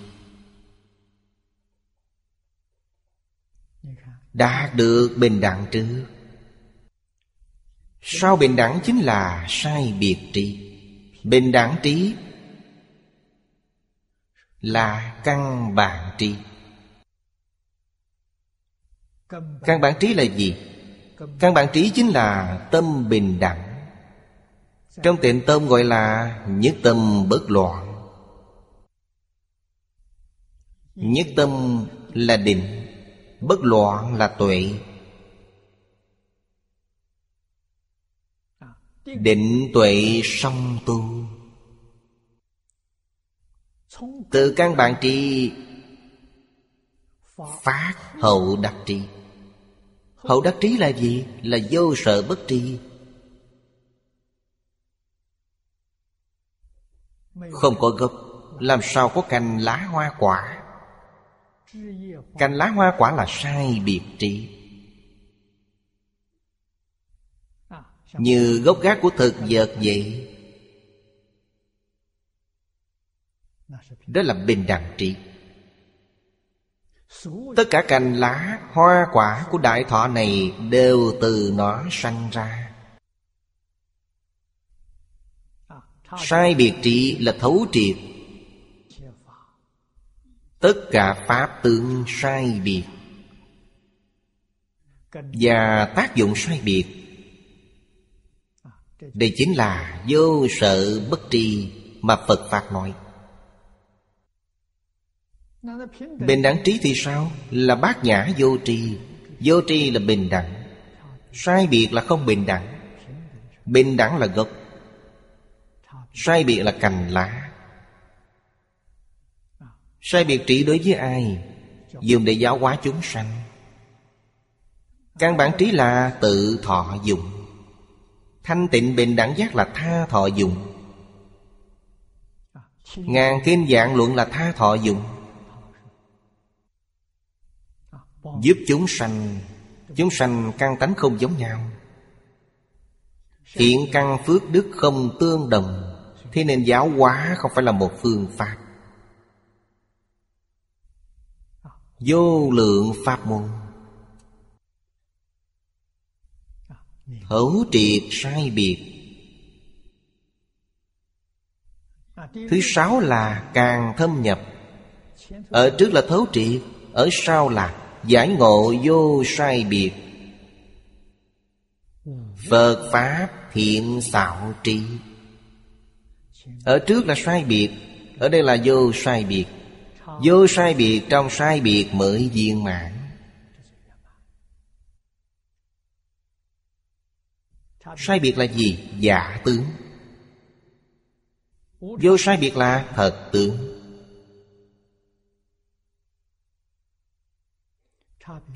Đạt được bình đẳng trước. Sau bình đẳng chính là sai biệt trí Bình đẳng trí Là căn bản trí Căn bản trí là gì? Căn bản trí chính là tâm bình đẳng. Trong tịnh tâm gọi là Nhất tâm bất loạn. Nhất tâm là định, Bất loạn là tuệ. Định tuệ song tu. Từ căn bản trí Phát hậu đặc trí. Hậu đắc trí là gì? Là vô sợ bất tri. Không có gốc Làm sao có cành lá hoa quả? Cành lá hoa quả là sai biệt trí Như gốc gác của thực vật vậy. Đó là bình đẳng trị. Tất cả cành lá, hoa quả của đại thọ này Đều từ nó sanh ra. Sai biệt trị là thấu triệt. Tất cả pháp tướng sai biệt. Và tác dụng sai biệt. Đây chính là vô sợ bất tri Mà Phật Pháp nói. Bình đẳng trí thì sao? Là bát nhã vô tri. Vô tri là bình đẳng. Sai biệt là không bình đẳng. Bình đẳng là gốc. Sai biệt là cành lá. Sai biệt trị đối với ai? Dùng để giáo hóa chúng sanh. Căn bản trí là tự thọ dụng. Thanh tịnh bình đẳng giác là tha thọ dụng. Ngàn kinh dạng luận là tha thọ dụng. Giúp chúng sanh. Chúng sanh căn tánh không giống nhau. Hiện căn phước đức không tương đồng. Thế nên giáo hóa không phải là một phương pháp. Vô lượng pháp môn. Thấu triệt sai biệt. Thứ sáu là càng thâm nhập. Ở trước là thấu triệt Ở sau là giải ngộ vô sai biệt. Phật Pháp thiện xạo trí. Ở trước là sai biệt, Ở đây là vô sai biệt. Vô sai biệt, trong sai biệt mới viên mãn. Sai biệt là gì? Giả tướng. Vô sai biệt là thật tướng.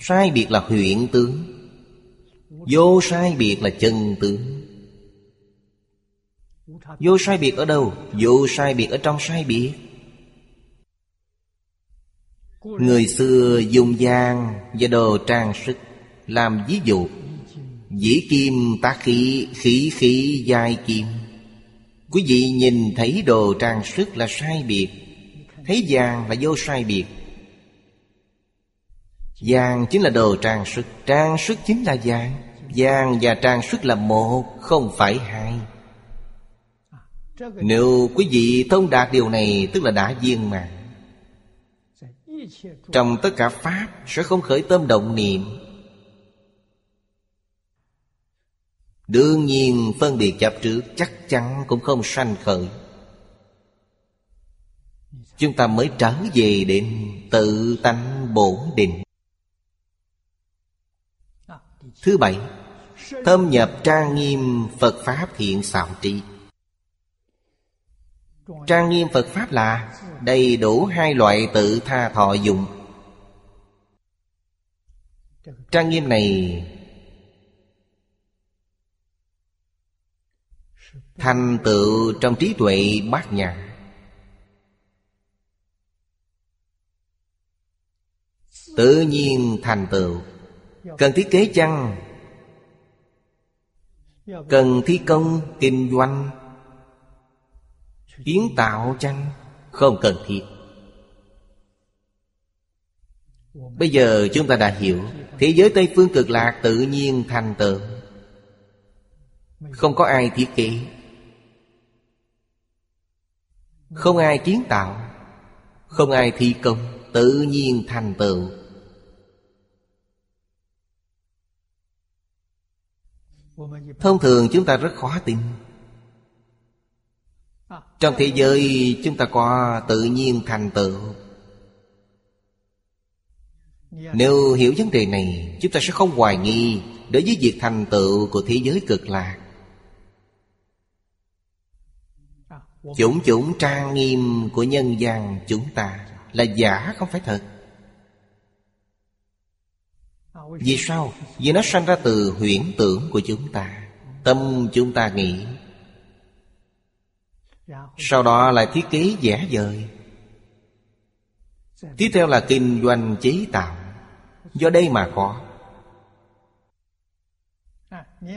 Sai biệt là huyện tướng. Vô sai biệt là chân tướng. Vô sai biệt ở đâu? Vô sai biệt ở trong sai biệt. Người xưa dùng vàng và đồ trang sức Làm ví dụ. Dĩ kim tá khí Khí khí dài kim. Quý vị nhìn thấy đồ trang sức là sai biệt. Thấy vàng là vô sai biệt. Vàng chính là đồ trang sức. Trang sức chính là vàng. Vàng và trang sức là một, Không phải hai. Nếu quý vị thông đạt điều này, Tức là đã viên mãn, Trong tất cả Pháp Sẽ không khởi tâm động niệm. Đương nhiên, phân biệt chấp trước Chắc chắn cũng không sanh khởi. Chúng ta mới trở về đến tự tánh bổn định. Thứ bảy, Thâm nhập trang nghiêm Phật Pháp thiện xạo trị Trang nghiêm Phật Pháp là Đầy đủ hai loại tự tha thọ dụng. Trang nghiêm này Thành tựu trong trí tuệ bát nhã Tự nhiên thành tựu. Cần thiết kế chăng? Cần thi công kinh doanh. Kiến tạo chăng? Không cần thiết. Bây giờ chúng ta đã hiểu, Thế giới Tây Phương cực lạc tự nhiên thành tựu. Không có ai thiết kế. Không ai kiến tạo. Không ai thi công, Tự nhiên thành tựu. Thông thường chúng ta rất khó tin. Trong thế giới, chúng ta có tự nhiên thành tựu. Nếu hiểu vấn đề này, Chúng ta sẽ không hoài nghi Đối với việc thành tựu của thế giới cực lạc. Chủng chủng trang nghiêm của nhân gian chúng ta Là giả không phải thật. Vì sao? Vì nó sanh ra từ huyễn tưởng của chúng ta. Tâm chúng ta nghĩ sau đó lại thiết kế giả vời Tiếp theo là kinh doanh chế tạo. Do đây mà có.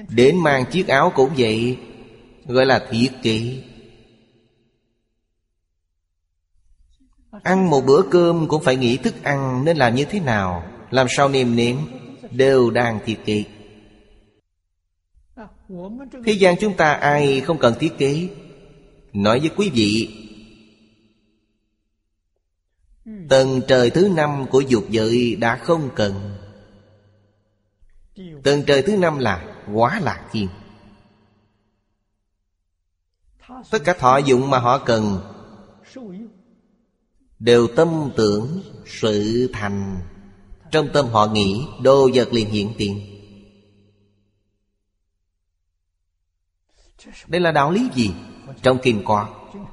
Đến mang chiếc áo cũng vậy Gọi là thiết kế. Ăn một bữa cơm cũng phải nghĩ thức ăn nên làm như thế nào, Làm sao nêm nếm, Đều đang thiết kế. Thế gian chúng ta ai không cần thiết kế? Nói với quý vị, Tầng trời thứ năm của dục giới đã không cần. Tầng trời thứ năm là quá lạc thiên. Tất cả thọ dụng mà họ cần Đều tâm tưởng sự thành. Trong tâm họ nghĩ đồ vật liền hiện tiền. Đây là đạo lý gì? Trong Kinh có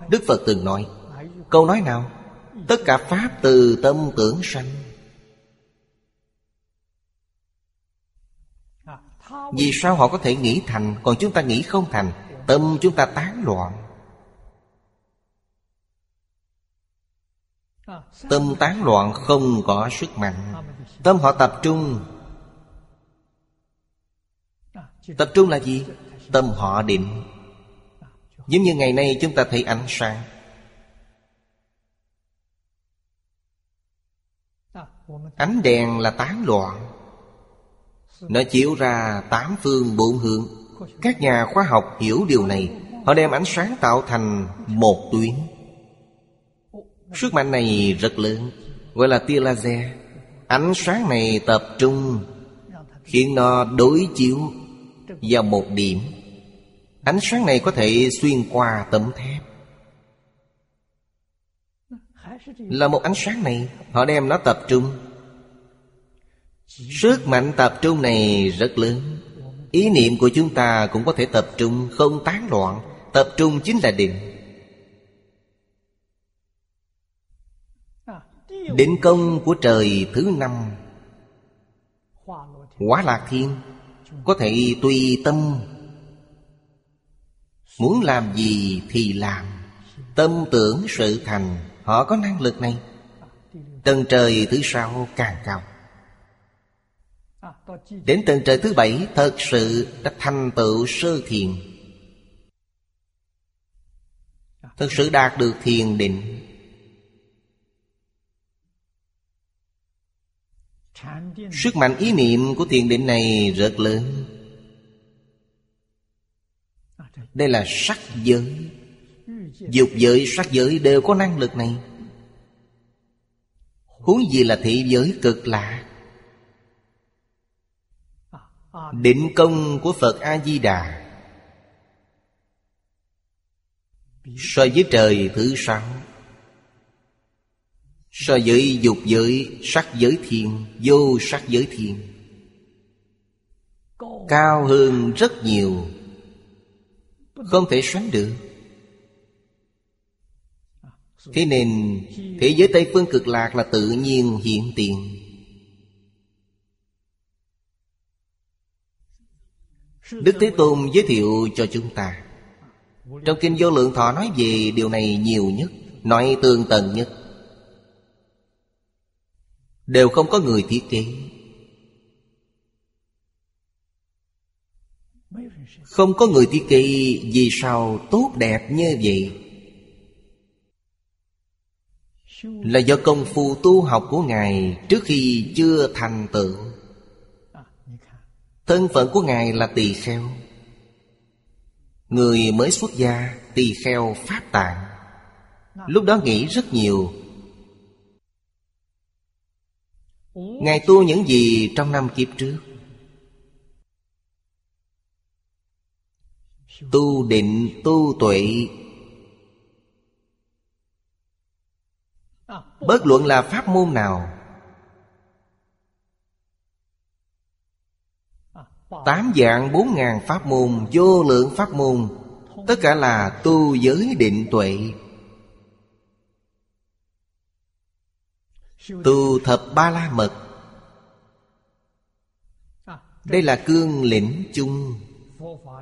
Đức Phật từng nói, Câu nói nào? Tất cả Pháp từ tâm tưởng sanh. Vì sao họ có thể nghĩ thành, Còn chúng ta nghĩ không thành? Tâm chúng ta tán loạn. Tâm tán loạn không có sức mạnh. Tâm họ tập trung. Tập trung là gì? Tâm họ định. Giống như ngày nay chúng ta thấy ánh sáng. Ánh đèn là tán loạn. Nó chiếu ra tám phương bốn hướng. Các nhà khoa học hiểu điều này. Họ đem ánh sáng tạo thành một tuyến. Sức mạnh này rất lớn, Gọi là tia laser. Ánh sáng này tập trung, Khiến nó đối chiếu Vào một điểm. Ánh sáng này có thể xuyên qua tấm thép. Là một ánh sáng này, Họ đem nó tập trung. Sức mạnh tập trung này rất lớn. Ý niệm của chúng ta cũng có thể tập trung, Không tán loạn. Tập trung chính là định. Định công của trời thứ năm Quá lạc thiên, Có thể tùy tâm Muốn làm gì thì làm. Tâm tưởng sự thành, Họ có năng lực này. Tầng trời thứ sáu càng cao. Đến tầng trời thứ bảy, Thật sự đã thành tựu sơ thiền. Thật sự đạt được thiền định. Sức mạnh ý niệm của thiền định này rất lớn. Đây là sắc giới. Dục giới, sắc giới đều có năng lực này. Huống gì là thị giới cực lạ? Định công của Phật A-di-đà. So với trời thứ sáu. So với dục giới, sắc giới thiên Vô sắc giới thiên Cao hơn rất nhiều. Không thể sánh được. Thế nên, Thế giới Tây Phương cực lạc là tự nhiên hiện tiền. Đức Thế Tôn giới thiệu cho chúng ta. Trong Kinh Vô Lượng Thọ nói về điều này nhiều nhất, Nói tương tần nhất. Đều không có người thiết kế. Không có người thi kỳ, Vì sao tốt đẹp như vậy? Là do công phu tu học của Ngài Trước khi chưa thành tựu. Thân phận của Ngài là tỳ kheo. Người mới xuất gia, tỳ kheo pháp tạng. Lúc đó nghĩ rất nhiều. Ngài tu những gì trong năm kiếp trước? Tu định, tu tuệ. Bất luận là pháp môn nào? Tám dạng bốn ngàn pháp môn Vô lượng pháp môn Tất cả là tu giới định tuệ. Tu thập ba la mật. Đây là cương lĩnh chung.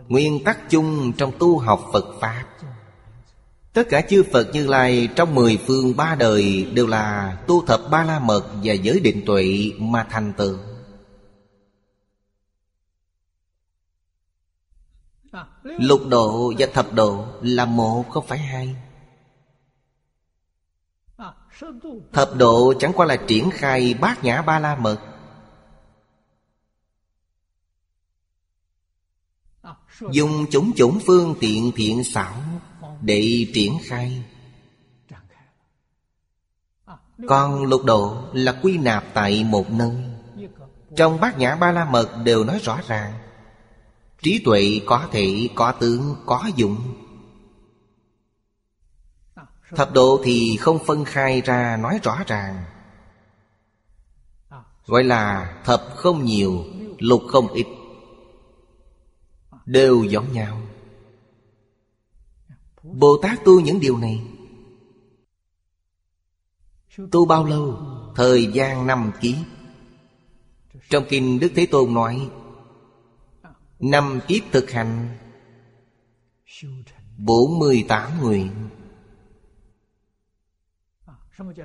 Nguyên tắc chung trong tu học Phật Pháp. Tất cả chư Phật Như Lai trong mười phương ba đời Đều là tu thập ba la mật và giới định tuệ mà thành tựu. Lục độ và thập độ là một, không phải hai. Thập độ chẳng qua là triển khai bát nhã ba la mật. Ờ, Dùng chúng chủng phương tiện thiện xảo Để triển khai. Còn lục độ là quy nạp tại một nơi. Trong bát nhã ba la mật đều nói rõ ràng Trí tuệ có thể, có tướng, có dụng. Thập độ thì không phân khai ra nói rõ ràng. Gọi là thập không nhiều, lục không ít. Đều giống nhau. Bồ Tát tu những điều này. Tu bao lâu? Thời gian năm kiếp Trong kinh Đức Thế Tôn nói, Năm kiếp thực hành, bốn mươi tám nguyện.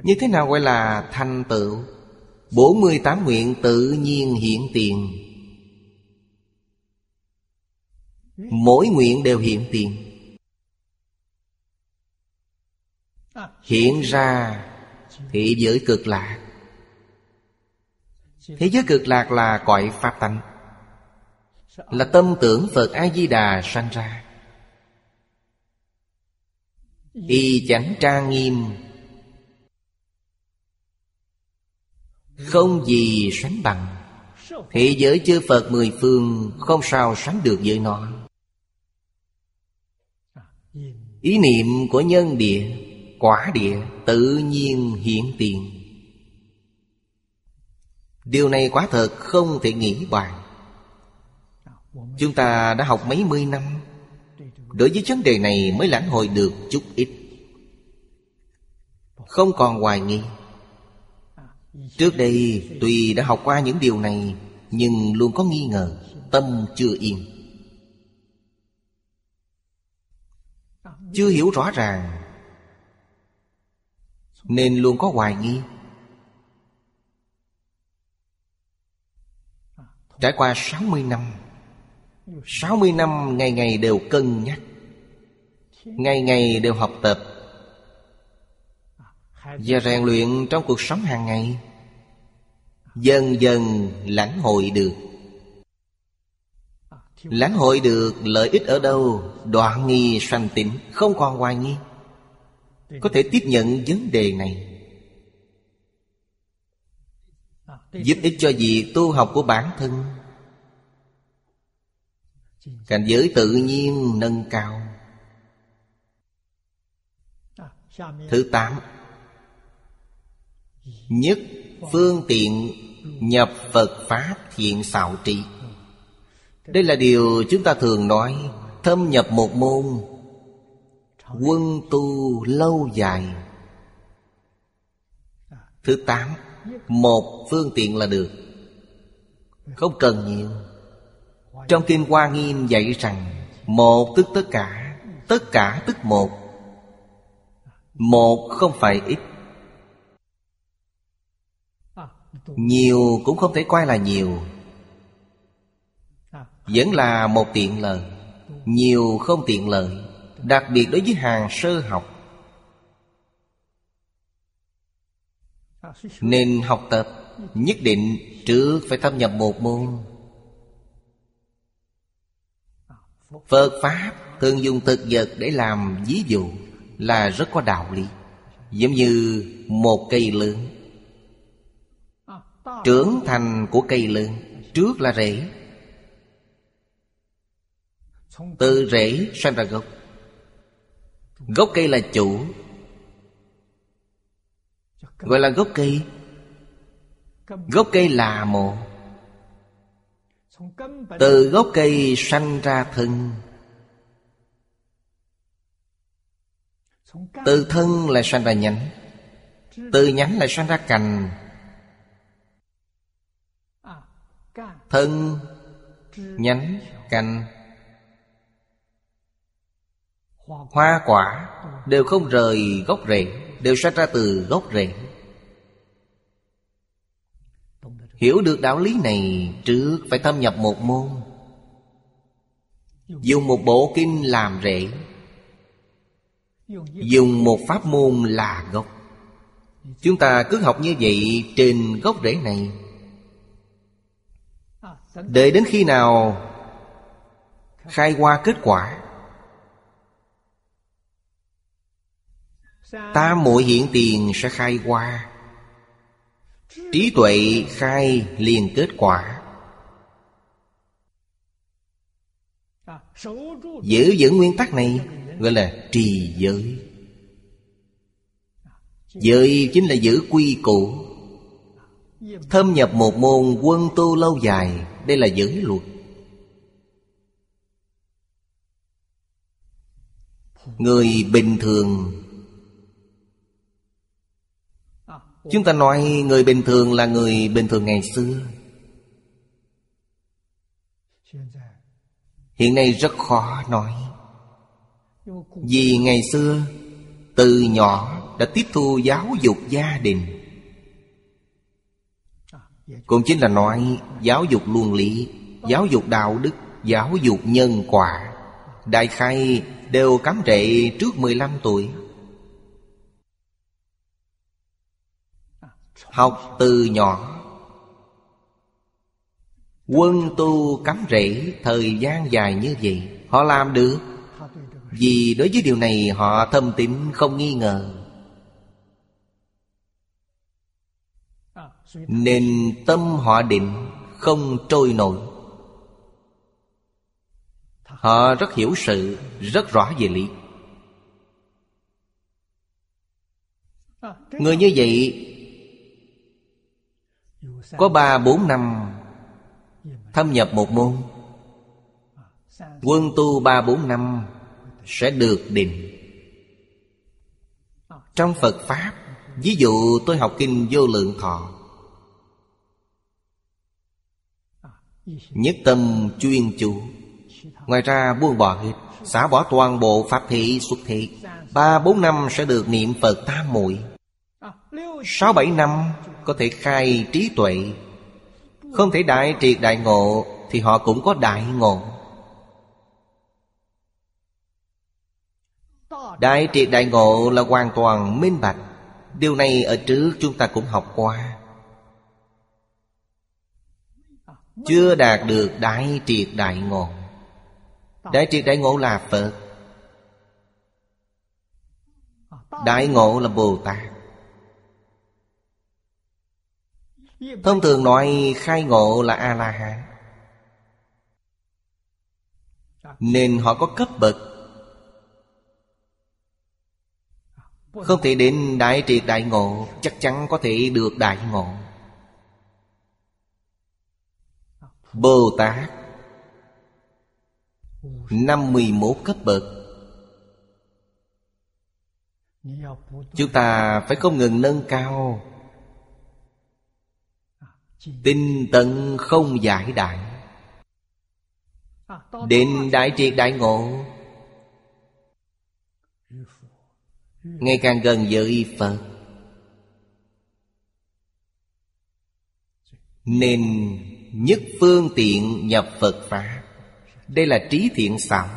Như thế nào gọi là thành tựu? Bốn mươi tám nguyện tự nhiên hiện tiền. Mỗi nguyện đều hiện tiền. Hiện ra thế giới cực lạc. Thế giới cực lạc là cõi Pháp tánh. Là tâm tưởng Phật A-di-đà sanh ra. Y chánh trang nghiêm. Không gì sánh bằng. Thế giới chư Phật mười phương Không sao sánh được với nó. Ý niệm của nhân địa, Quả địa tự nhiên hiện tiền. Điều này quả thật không thể nghĩ bàn. Chúng ta đã học mấy mươi năm, Đối với vấn đề này mới lãnh hội được chút ít. Không còn hoài nghi. Trước đây, tuy đã học qua những điều này, Nhưng luôn có nghi ngờ, Tâm chưa yên. Chưa hiểu rõ ràng. Nên luôn có hoài nghi. Trải qua 60 năm 60 năm ngày ngày đều cân nhắc, Ngày ngày đều học tập. Và rèn luyện trong cuộc sống hàng ngày, Dần dần lãnh hội được. Lãnh hội được lợi ích ở đâu? Đoạn nghi sanh tịnh Không còn hoài nghi. Có thể tiếp nhận vấn đề này. Giúp ích cho việc tu học của bản thân. Cảnh giới tự nhiên nâng cao. Thứ tám. Nhất phương tiện nhập Phật Pháp thiện xạo trị. Đây là điều chúng ta thường nói, Thâm nhập một môn, Quân tu lâu dài. Thứ tám, Một phương tiện là được. Không cần nhiều. Trong Kinh Hoa Nghiêm dạy rằng, Một tức tất cả Tất cả tức một. Một không phải ít. Nhiều cũng không thể coi là nhiều. Vẫn là một tiện lợi, Nhiều không tiện lợi, Đặc biệt đối với hàng sơ học. Nên học tập, Nhất định trước phải thâm nhập một môn. Phật Pháp thường dùng thực vật để làm ví dụ Là rất có đạo lý, Giống như một cây lớn. Trưởng thành của cây lớn Trước là rễ từ rễ sanh ra gốc. Gốc cây là chủ. Gọi là gốc cây. Gốc cây là một Từ gốc cây sanh ra thân. Từ thân lại sanh ra nhánh. Từ nhánh lại sanh ra cành. Thân, Nhánh, Cành. Hoa quả Đều không rời gốc rễ, Đều sanh ra từ gốc rễ. Hiểu được đạo lý này, Trước phải thâm nhập một môn. Dùng một bộ kinh làm rễ. Dùng một pháp môn là gốc. Chúng ta cứ học như vậy trên gốc rễ này. Đợi đến khi nào Khai qua kết quả Ta muội hiện tiền sẽ khai qua Trí tuệ khai liền kết quả. Giữ vững nguyên tắc này, Gọi là trì giới. Giới chính là giữ quy củ. Thâm nhập một môn quân tu lâu dài, Đây là giới luật. Người bình thường Chúng ta nói người bình thường là người bình thường ngày xưa. Hiện nay rất khó nói. Vì ngày xưa, Từ nhỏ đã tiếp thu giáo dục gia đình. Cũng chính là nói giáo dục luân lý, Giáo dục đạo đức, Giáo dục nhân quả. Đại khai đều cắm rễ trước 15 tuổi. Học từ nhỏ. Quân tu cắm rễ thời gian dài như vậy, Họ làm được? Vì đối với điều này, họ thâm tín không nghi ngờ. Nên tâm họ định, không trôi nổi. Họ rất hiểu sự, Rất rõ về lý. Người như vậy có ba bốn năm Thâm nhập một môn. Quân tu ba bốn năm Sẽ được định. Trong Phật Pháp Ví dụ tôi học kinh vô lượng thọ Nhất tâm chuyên chủ Ngoài ra buông bỏ hết Xả bỏ toàn bộ pháp thị xuất thị Ba bốn năm sẽ được niệm Phật tam muội Sáu bảy năm có thể khai trí tuệ. Không thể đại triệt đại ngộ Thì họ cũng có đại ngộ. Đại triệt đại ngộ là hoàn toàn minh bạch. Điều này ở trước chúng ta cũng học qua. Chưa đạt được đại triệt đại ngộ. Đại triệt đại ngộ là Phật. Đại ngộ là Bồ Tát. Thông thường nói khai ngộ là A-la-hán. Nên họ có cấp bậc. Không thể đến đại triệt đại ngộ, Chắc chắn có thể được đại ngộ. Bồ Tát 51 cấp bậc. Chúng ta phải không ngừng nâng cao. Tinh tận không giải đại Đến đại triệt đại ngộ. Ngày càng gần với Phật. Nên nhất phương tiện nhập Phật Pháp. Đây là trí thiện xảo.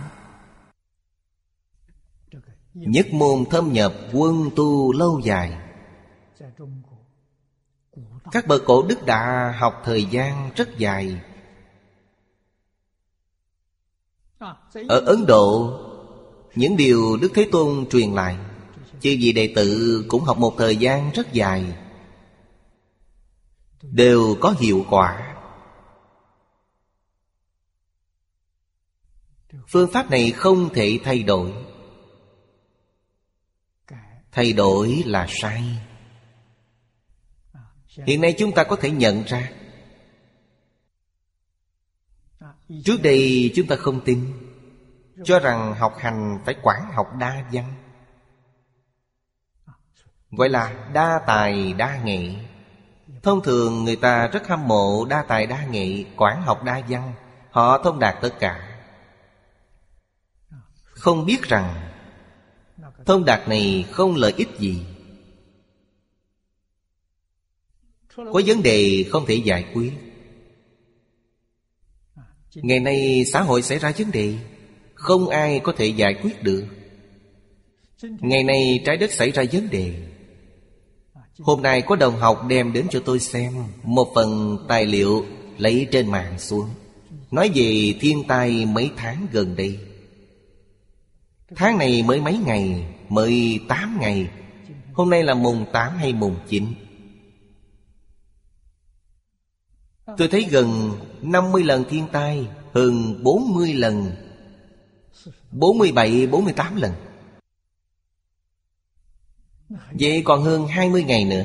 Nhất môn thâm nhập quân tu lâu dài. Các bậc cổ đức đã học thời gian rất dài. Ở Ấn Độ, Những điều Đức Thế Tôn truyền lại, Chư vị đệ tử cũng học một thời gian rất dài, Đều có hiệu quả. Phương pháp này không thể thay đổi. Thay đổi là sai. Hiện nay chúng ta có thể nhận ra, Trước đây chúng ta không tin, Cho rằng học hành phải quản học đa văn. Gọi là đa tài đa nghệ. Thông thường người ta rất hâm mộ đa tài đa nghệ quản học đa văn. Họ thông đạt tất cả. Không biết rằng Thông đạt này không lợi ích gì. Có vấn đề không thể giải quyết. Ngày nay xã hội xảy ra vấn đề, Không ai có thể giải quyết được. Ngày nay trái đất xảy ra vấn đề. Hôm nay có đồng học đem đến cho tôi xem Một phần tài liệu lấy trên mạng xuống. Nói về thiên tai mấy tháng gần đây. Tháng này mới mấy ngày, Mới 8 ngày. Hôm nay là mùng 8 hay mùng 9 Ờ. Tôi thấy gần 50 lần thiên tai Hơn 40 lần 47, 48 lần. Vậy còn hơn 20 ngày nữa.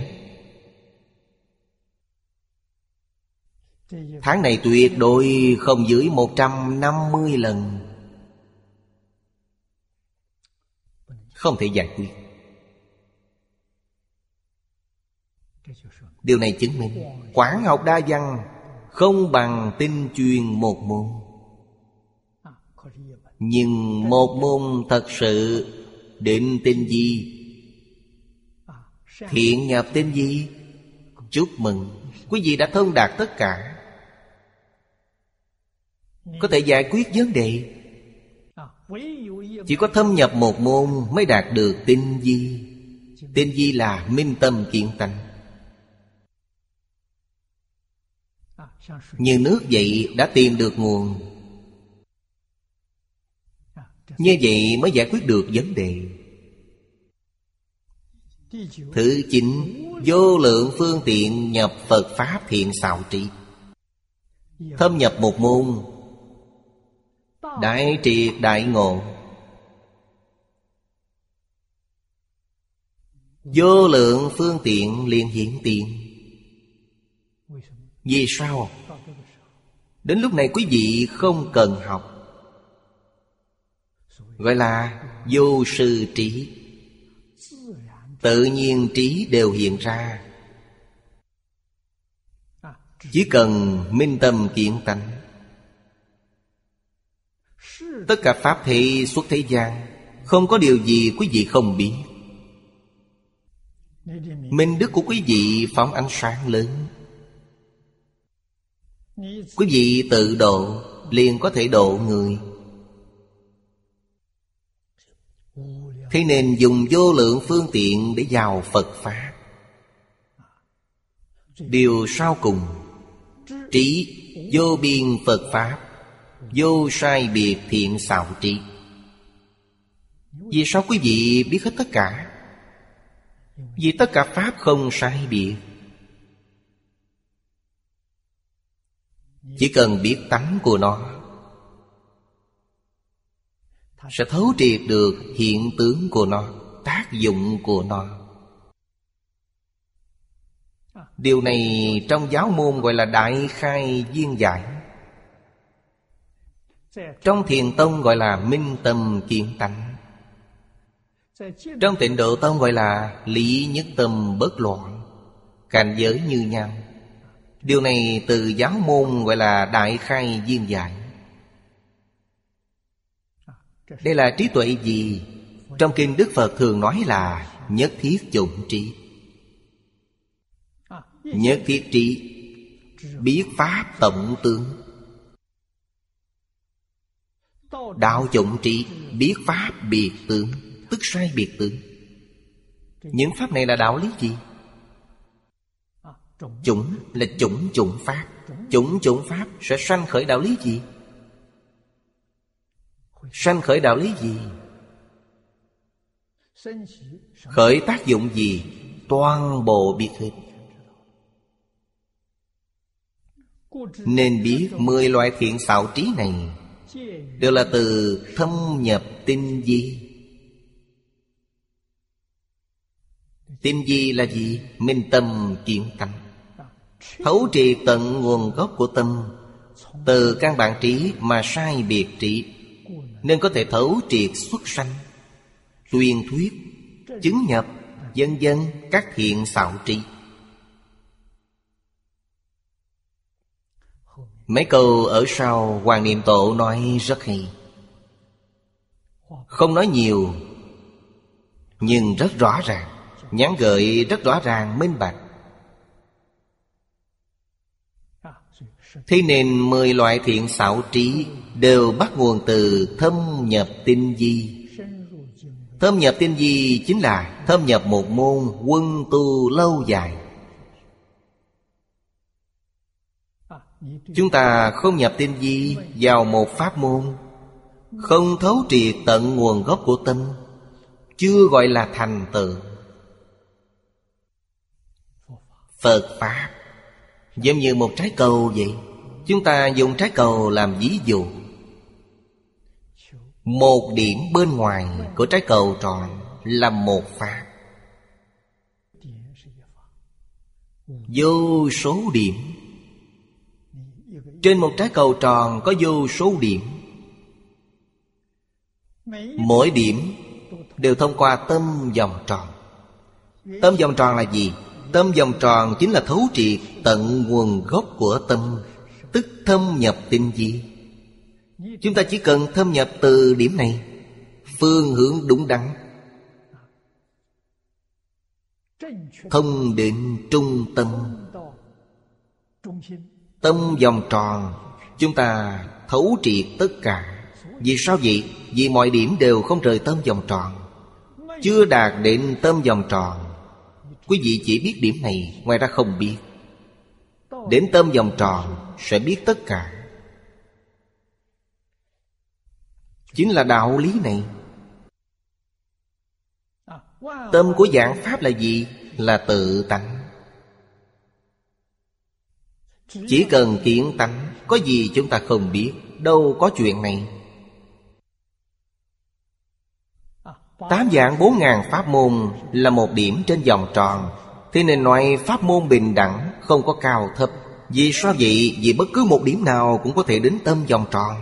Tháng này tuyệt đối không dưới 150 lần. Không thể giải quyết. Điều này chứng minh Quảng học đa văn Không bằng tinh chuyên một môn. Nhưng một môn thật sự Định tinh di Thiện nhập tinh di Chúc mừng. Quý vị đã thông đạt tất cả. Có thể giải quyết vấn đề. Chỉ có thâm nhập một môn Mới đạt được tinh di Tinh di là minh tâm kiện tánh. Như nước vậy đã tìm được nguồn. Như vậy mới giải quyết được vấn đề. Thứ chín, Vô lượng phương tiện nhập Phật Pháp thiện xạo trị Thâm nhập một môn. Đại triệt đại ngộ. Vô lượng phương tiện liền hiện tiền. Vì sao? Đến lúc này quý vị không cần học. Gọi là vô sư trí. Tự nhiên trí đều hiện ra. Chỉ cần minh tâm kiện tánh. Tất cả Pháp thị xuất thế gian, Không có điều gì quý vị không biết. Minh đức của quý vị phóng ánh sáng lớn. Quý vị tự độ, liền có thể độ người. Thế nên dùng vô lượng phương tiện để vào Phật Pháp. Điều sau cùng, Trí vô biên Phật Pháp, Vô sai biệt thiện xạo trí. Vì sao quý vị biết hết tất cả? Vì tất cả Pháp không sai biệt. Chỉ cần biết tánh của nó, Sẽ thấu triệt được hiện tướng của nó, Tác dụng của nó. Điều này trong giáo môn gọi là Đại Khai Viên Giải. Trong Thiền Tông gọi là Minh Tâm kiến Tánh. Trong Tịnh Độ Tông gọi là Lý Nhất Tâm Bất Loạn, Cảnh giới như nhau. Điều này từ giáo môn gọi là Đại Khai Viên Giải Đây là trí tuệ gì? Trong Kinh Đức Phật thường nói là Nhất thiết dụng trí Nhất thiết trí, Biết Pháp tổng tướng Đạo dụng trí, Biết Pháp biệt tướng, Tức sai biệt tướng Những Pháp này là đạo lý gì? Chủng. Là chủng chủng Pháp. Chủng. Chủng Pháp sẽ sanh khởi đạo lý gì? Sanh khởi đạo lý gì? Khởi tác dụng gì? Toàn bộ biết hết Nên biết mười loại thiện xạo trí này. Đều là từ thâm nhập tinh di Tinh di là gì? Minh tâm kiến tâm Thấu triệt tận nguồn gốc của tâm. Từ căn bản trí mà sai biệt trị Nên có thể thấu triệt xuất sanh. Tuyên thuyết, Chứng nhập Dân dân các thiện xạo trị Mấy câu ở sau Hoàng Niệm Tổ nói rất hay. Không nói nhiều, Nhưng rất rõ ràng. Nhắn gợi rất rõ ràng, minh bạch. Thế nên mười loại thiện xảo trí Đều bắt nguồn từ thâm nhập tinh di Thâm nhập tinh di chính là Thâm nhập một môn quân tu lâu dài. Chúng ta không nhập tinh di vào một pháp môn, Không thấu triệt tận nguồn gốc của tâm, Chưa gọi là thành tựu. Phật Pháp. Giống như một trái cầu vậy. Chúng ta dùng trái cầu làm ví dụ. Một điểm bên ngoài của trái cầu tròn là một Pháp. Vô số điểm. Trên một trái cầu tròn có vô số điểm. Mỗi điểm đều thông qua tâm vòng tròn. Tâm vòng tròn là gì? Tâm vòng tròn chính là thấu triệt tận nguồn gốc của tâm, Tức thâm nhập tinh di Chúng ta chỉ cần thâm nhập từ điểm này, Phương hướng đúng đắn. Thông định trung tâm. Tâm vòng tròn, Chúng ta thấu triệt tất cả. Vì sao vậy? Vì mọi điểm đều không rời tâm vòng tròn. Chưa đạt đến tâm vòng tròn Quý vị chỉ biết điểm này, Ngoài ra không biết. Đến tâm vòng tròn Sẽ biết tất cả. Chính là đạo lý này. Tâm của dạng Pháp là gì? Là tự tánh. Chỉ cần kiện tánh, Có gì chúng ta không biết, Đâu có chuyện này. Tám dạng bốn ngàn pháp môn Là một điểm trên vòng tròn. Thế nên nói pháp môn bình đẳng Không có cao thấp. Vì sao vậy? Vì bất cứ một điểm nào Cũng có thể đến tâm vòng tròn.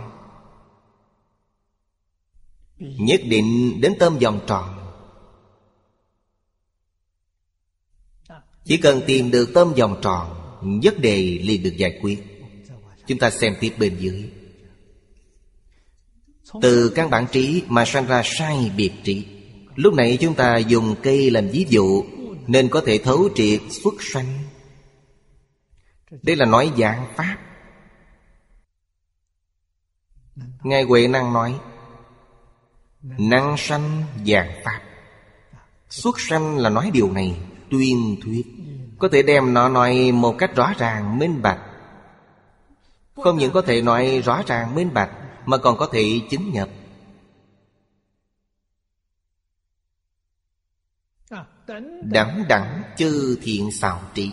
Nhất định đến tâm vòng tròn. Chỉ cần tìm được tâm vòng tròn Vấn đề liền được giải quyết. Chúng ta xem tiếp bên dưới. Từ căn bản trí mà sanh ra sai biệt trí. Lúc này chúng ta dùng cây làm ví dụ, Nên có thể thấu triệt xuất sanh. Đây là nói dạng Pháp. Ngài Huệ Năng nói, Năng sanh dạng Pháp. Xuất sanh là nói điều này Tuyên thuyết. Có thể đem nó nói một cách rõ ràng minh bạch. Không những có thể nói rõ ràng minh bạch mà còn có thể chứng nhập. Đẳng đẳng chư thiện xảo trị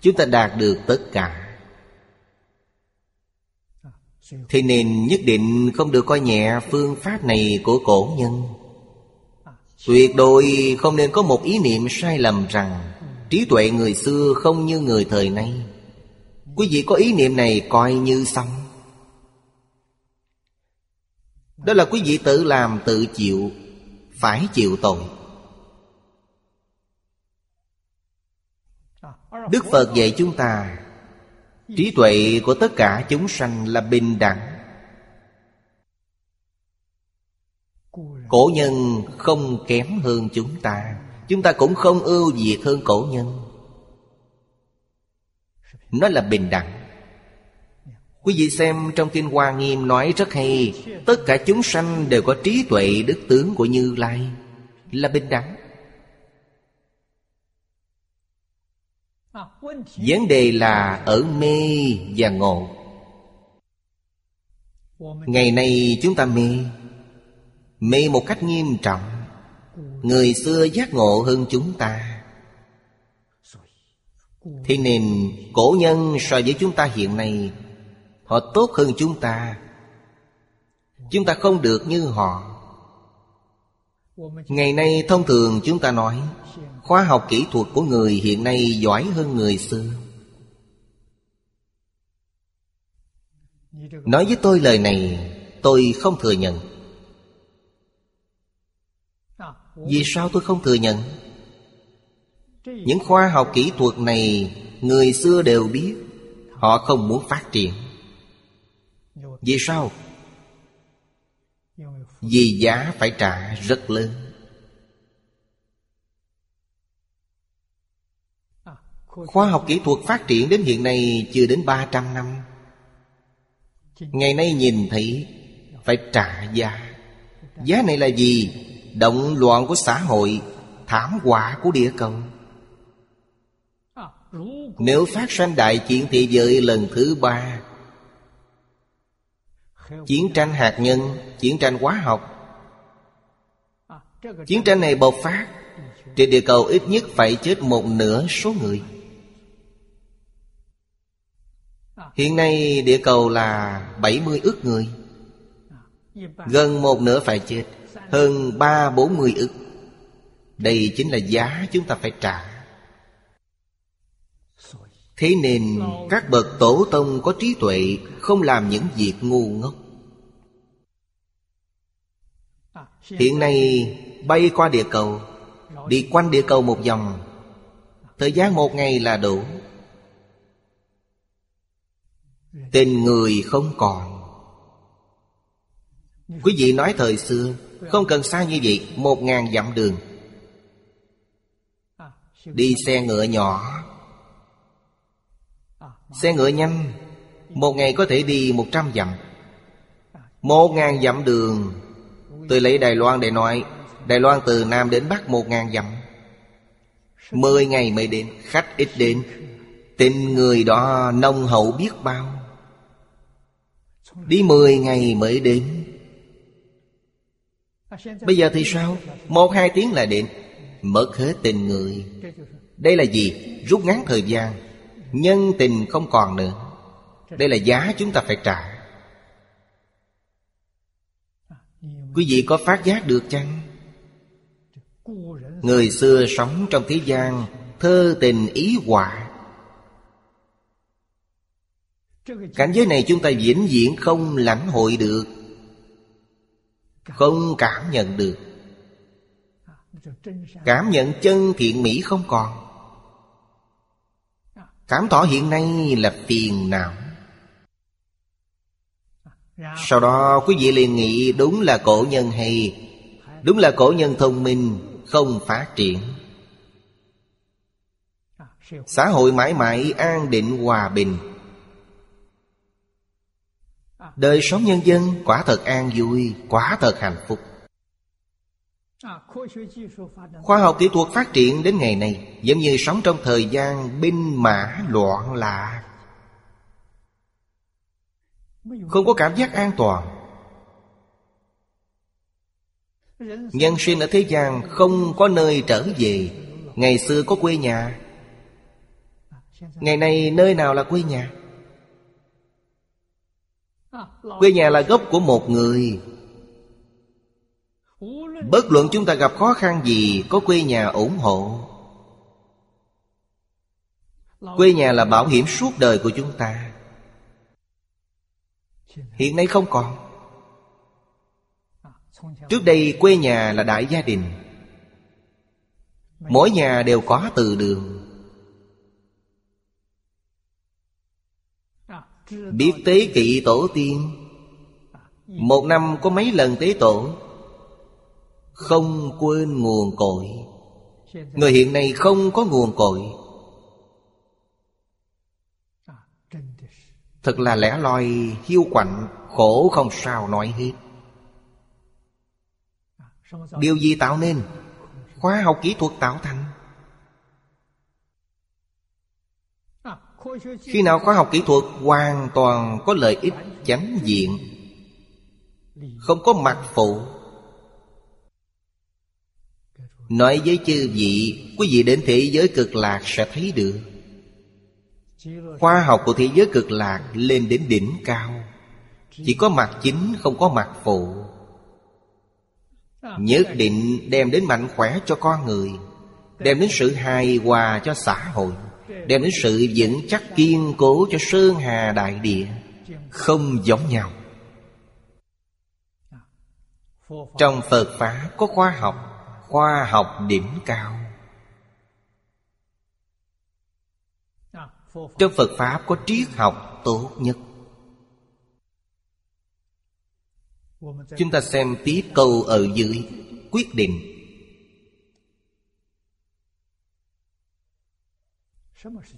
Chúng ta đạt được tất cả. Thế nên nhất định không được coi nhẹ phương pháp này của cổ nhân. Tuyệt đối không nên có một ý niệm sai lầm rằng Trí tuệ người xưa không như người thời nay. Quý vị có ý niệm này coi như xong. Đó là quý vị tự làm, tự chịu, Phải chịu tội. Đức Phật dạy chúng ta, Trí tuệ của tất cả chúng sanh là bình đẳng. Cổ nhân không kém hơn chúng ta Chúng ta cũng không ưu việt hơn cổ nhân. Nó là bình đẳng. Quý vị xem trong Kinh Hoa Nghiêm nói rất hay, Tất cả chúng sanh đều có trí tuệ đức tướng của Như Lai. Là bình đẳng. Vấn đề là ở mê và ngộ. Ngày nay chúng ta mê. Mê một cách nghiêm trọng. Người xưa giác ngộ hơn chúng ta. Thế nên cổ nhân so với chúng ta hiện nay họ tốt hơn chúng ta. Chúng ta không được như họ. Ngày nay thông thường chúng ta nói, Khoa học kỹ thuật của người hiện nay giỏi hơn người xưa. Nói với tôi lời này, Tôi không thừa nhận. Vì sao tôi không thừa nhận? Những khoa học kỹ thuật này Người xưa đều biết, Họ không muốn phát triển. Vì sao? Vì giá phải trả rất lớn. Khoa học kỹ thuật phát triển đến hiện nay chưa đến 300 năm. Ngày nay nhìn thấy Phải trả giá. Giá này là gì? Động loạn của xã hội Thảm họa của địa cầu. Nếu phát sanh đại chiến thế giới lần thứ ba Chiến tranh hạt nhân, Chiến tranh hóa học. Chiến tranh này bộc phát. Trên địa cầu ít nhất phải chết một nửa số người. Hiện nay địa cầu là 70 ức người. Gần một nửa phải chết, Hơn ba bốn mươi ức Đây chính là giá chúng ta phải trả. Thế nên các bậc tổ tông có trí tuệ Không làm những việc ngu ngốc. Hiện nay, bay qua địa cầu, Đi quanh địa cầu một vòng, Thời gian một ngày là đủ. Tên người không còn. Quý vị nói thời xưa, Không cần xa như vậy, Một ngàn dặm đường. Đi xe ngựa nhỏ Xe ngựa nhanh, Một ngày có thể đi một trăm dặm. Một ngàn dặm đường Tôi lấy Đài Loan để nói, Đài Loan từ Nam đến Bắc một ngàn dặm. Mười ngày mới đến, Khách ít đến. Tình người đó nông hậu biết bao. Đi mười ngày mới đến. Bây giờ thì sao? Một hai tiếng là đến. Mất hết tình người. Đây là gì? Rút ngắn thời gian. Nhân tình không còn nữa. Đây là giá chúng ta phải trả. Quý vị có phát giác được chăng? Người xưa sống trong thế gian, Thơ tình ý họa. Cảnh giới này chúng ta vĩnh viễn không lãnh hội được. Không cảm nhận được. Cảm nhận chân thiện mỹ không còn. Cảm tỏ hiện nay là phiền não Sau đó quý vị liền nghĩ, đúng là cổ nhân hay, Đúng là cổ nhân thông minh, Không phát triển. Xã hội mãi mãi an định hòa bình. Đời sống nhân dân quả thật an vui, Quả thật hạnh phúc. Khoa học kỹ thuật phát triển đến ngày nay Giống như sống trong thời gian binh mã loạn lạc. Không có cảm giác an toàn. Nhân sinh ở thế gian không có nơi trở về. Ngày xưa có quê nhà. Ngày nay nơi nào là quê nhà? Quê nhà là gốc của một người Bất luận chúng ta gặp khó khăn gì, Có quê nhà ủng hộ. Quê nhà là bảo hiểm suốt đời của chúng ta. Hiện nay không còn. Trước đây, quê nhà là đại gia đình. Mỗi nhà đều có từ đường. Biết tế kỵ tổ tiên. Một năm có mấy lần tế tổ? Không quên nguồn cội. Người hiện nay không có nguồn cội. Thật là lẻ loi, hiu quạnh, Khổ không sao nói hết. Điều gì tạo nên? Khoa học kỹ thuật tạo thành. Khi nào khoa học kỹ thuật hoàn toàn có lợi ích chánh diện, Không có mặt phụ Nói với chư vị, Quý vị đến thế giới cực lạc sẽ thấy được. Khoa học của thế giới cực lạc lên đến đỉnh cao. Chỉ có mặt chính, không có mặt phụ. Nhất định đem đến mạnh khỏe cho con người, Đem đến sự hài hòa cho xã hội, Đem đến sự vững chắc kiên cố cho Sơn Hà Đại Địa, Không giống nhau. Trong Phật Pháp có khoa học Khoa học đỉnh cao. Trong Phật Pháp có triết học tốt nhất. Chúng ta xem tiếp câu ở dưới, Quyết định.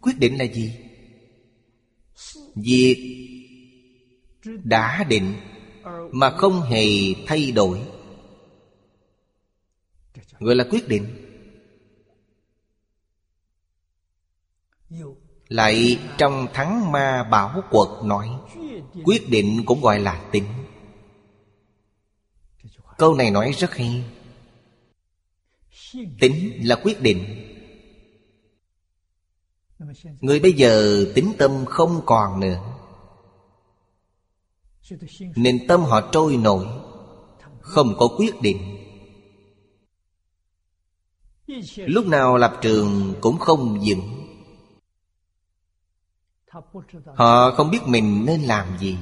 Quyết định là gì? Việc đã định Mà không hề thay đổi. Gọi là quyết định. Lại trong thắng ma bảo quật nói, Quyết định cũng gọi là tính. Câu này nói rất hay. Tính là quyết định. Người bây giờ tính tâm không còn nữa. Nên tâm họ trôi nổi, Không có quyết định. Lúc nào lập trường cũng không vững. Họ không biết mình nên làm gì.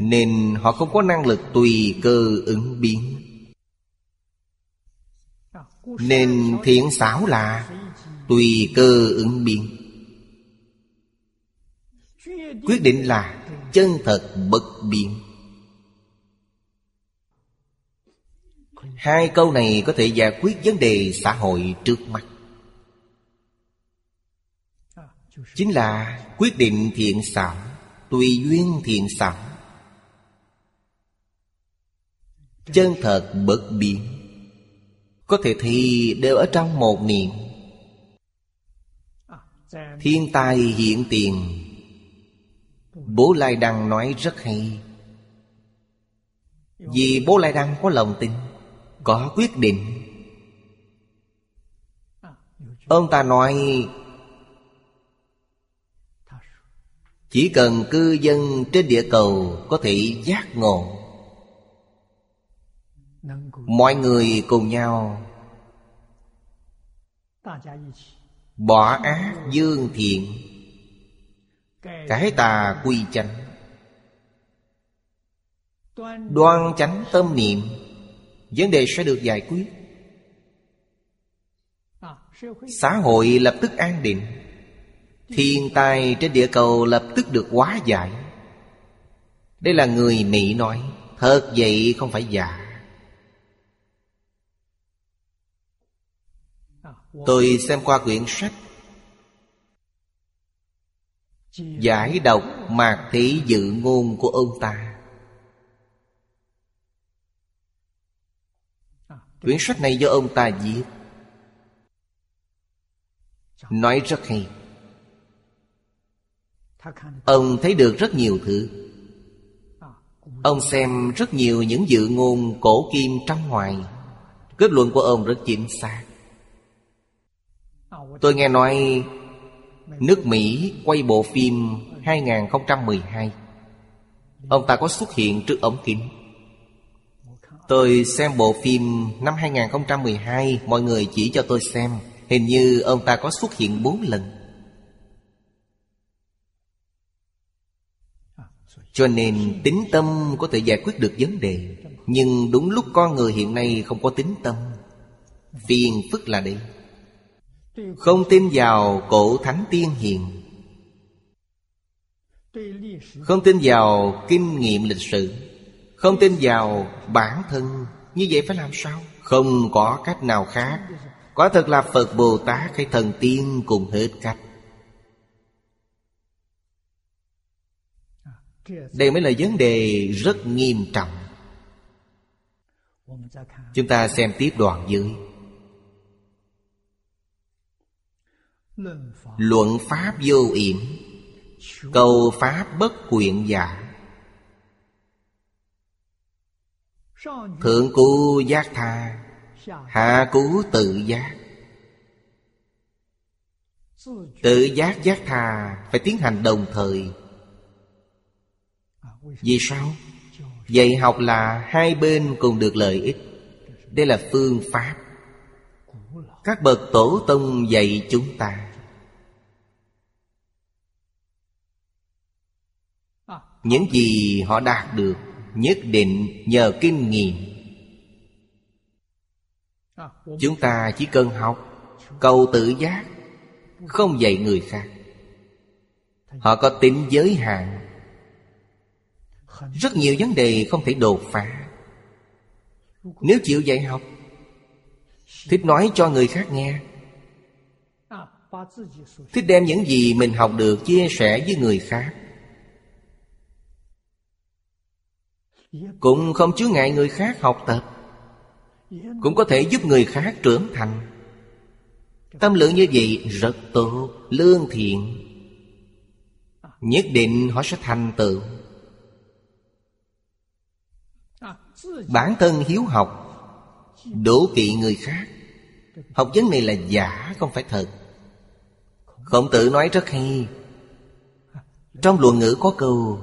Nên họ không có năng lực tùy cơ ứng biến. Nên thiện xảo là tùy cơ ứng biến. Quyết định là chân thật bất biến. Hai câu này có thể giải quyết vấn đề xã hội trước mắt. Chính là quyết định thiện xảo, Tùy duyên thiện xảo. Chân thật bất biến, Có thể thì đều ở trong một niệm. Thiên tai hiện tiền. Bố Lai Đăng nói rất hay. Vì bố Lai Đăng có lòng tin có quyết định. Ông ta nói, Chỉ cần cư dân trên địa cầu Có thể giác ngộ. Mọi người cùng nhau Bỏ ác dương thiện cái tà quy chánh, Đoan chánh tâm niệm. Vấn đề sẽ được giải quyết. Xã hội lập tức an định Thiên tai trên địa cầu lập tức được hóa giải. Đây là người Mỹ nói Thật vậy không phải giả. Tôi xem qua quyển sách Giải đọc mạc thị dự ngôn của ông ta Quyển sách này do ông ta viết. Nói rất hay. Ông thấy được rất nhiều thứ. Ông xem rất nhiều những dự ngôn cổ kim trong ngoài. Kết luận của ông rất chính xác. Tôi nghe nói Nước Mỹ quay bộ phim 2012 Ông ta có xuất hiện trước ống kính. Tôi xem bộ phim năm 2012 Mọi người chỉ cho tôi xem. Hình như ông ta có xuất hiện bốn lần. Cho nên tính tâm có thể giải quyết được vấn đề. Nhưng đúng lúc con người hiện nay không có tính tâm, Phiền phức là đây Không tin vào cổ thánh tiên hiền. Không tin vào kinh nghiệm lịch sử. Không tin vào bản thân, Như vậy phải làm sao? Không có cách nào khác. Quả thật là Phật Bồ Tát hay thần tiên cùng hết cách. Đây mới là vấn đề rất nghiêm trọng. Chúng ta xem tiếp đoạn dưới. Luận Pháp vô yểm. Cầu Pháp bất quyện giả. Thượng cú giác tha, Hạ cú tự giác. Tự giác giác tha Phải tiến hành đồng thời. Vì sao? Dạy học là hai bên cùng được lợi ích. Đây là phương pháp. Các bậc tổ tông dạy chúng ta. Những gì họ đạt được Nhất định nhờ kinh nghiệm. Chúng ta chỉ cần học Cầu tự giác, Không dạy người khác. Họ có tính giới hạn. Rất nhiều vấn đề không thể đột phá. Nếu chịu dạy học, Thích nói cho người khác nghe. Thích đem những gì mình học được chia sẻ với người khác. Cũng không chứa ngại người khác học tập. Cũng có thể giúp người khác trưởng thành. Tâm lượng như vậy rất tốt, Lương thiện. Nhất định họ sẽ thành tựu. Bản thân hiếu học Đố kỵ người khác. Học vấn này là giả, không phải thật. Khổng tử nói rất hay. Trong luận ngữ có câu